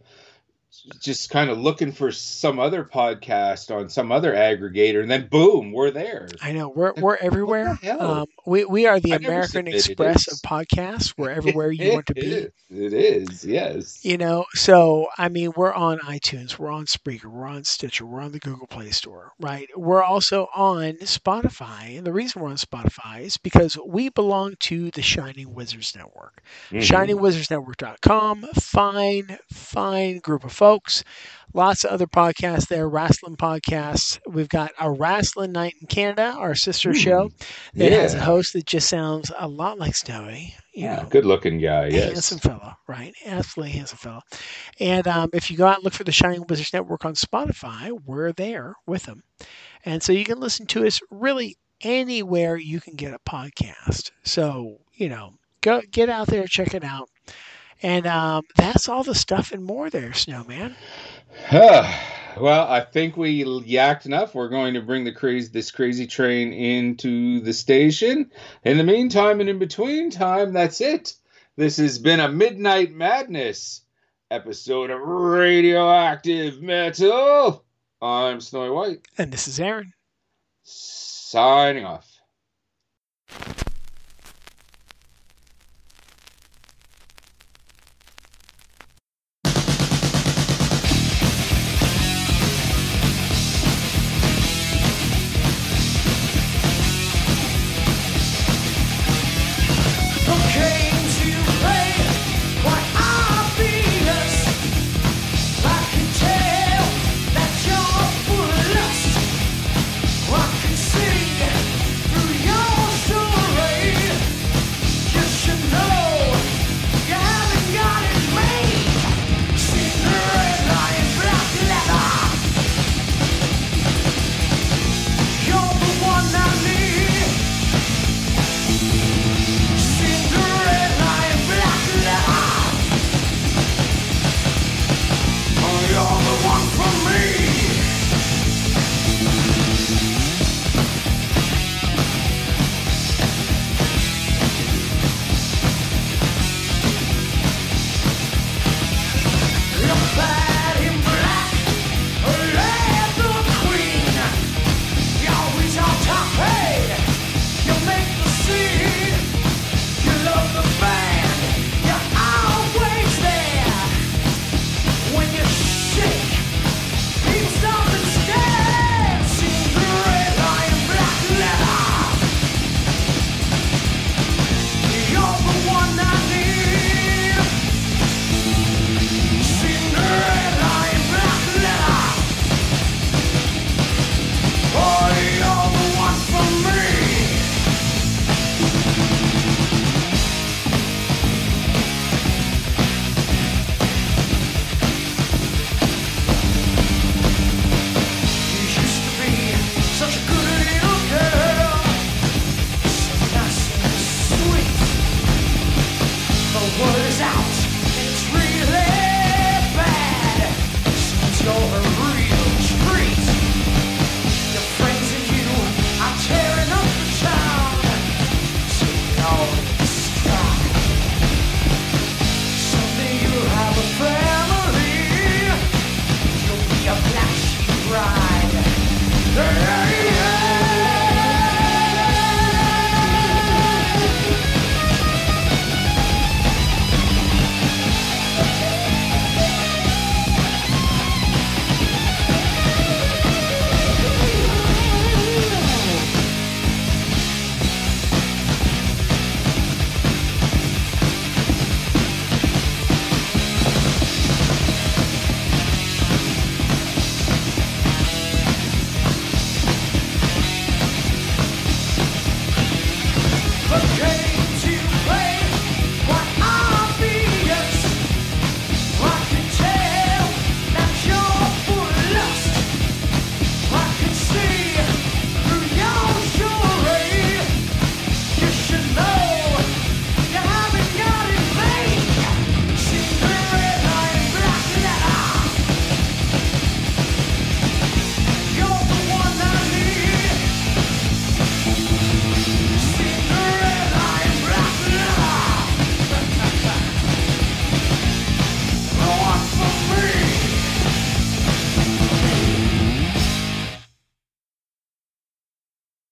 just kind of looking for some other podcast on some other aggregator, and then boom, we're there. I know we're we're everywhere. Um, we we are the I've American Express of podcasts. We're everywhere you want to be. is. It is, yes. You know, so I mean, we're on iTunes, we're on Spreaker, we're on Stitcher, we're on the Google Play Store, right? We're also on Spotify, and the reason we're on Spotify is because we belong to the Shining Wizards Network. Mhm. ShiningWizardsNetwork.com, fine, fine group of folks. Lots of other podcasts there, wrestling podcasts. We've got a Wrestling Night in Canada, our sister show, that has a. Host that just sounds a lot like Snowy. Yeah, know, good looking guy, yes. handsome fellow, right? Absolutely handsome fellow. And um, if you go out and look for the Shining Wizards Network on Spotify, we're there with them. And so you can listen to us really anywhere you can get a podcast. So, you know, go get out there, check it out. And um, that's all the stuff and more there, Snowman. well, I think we yacked enough. We're going to bring the crazy this crazy train into the station. In the meantime and in between time, that's it. This has been a Midnight Madness episode of Radioactive Metal. I'm Snowy White, And this is Aaron. signing off.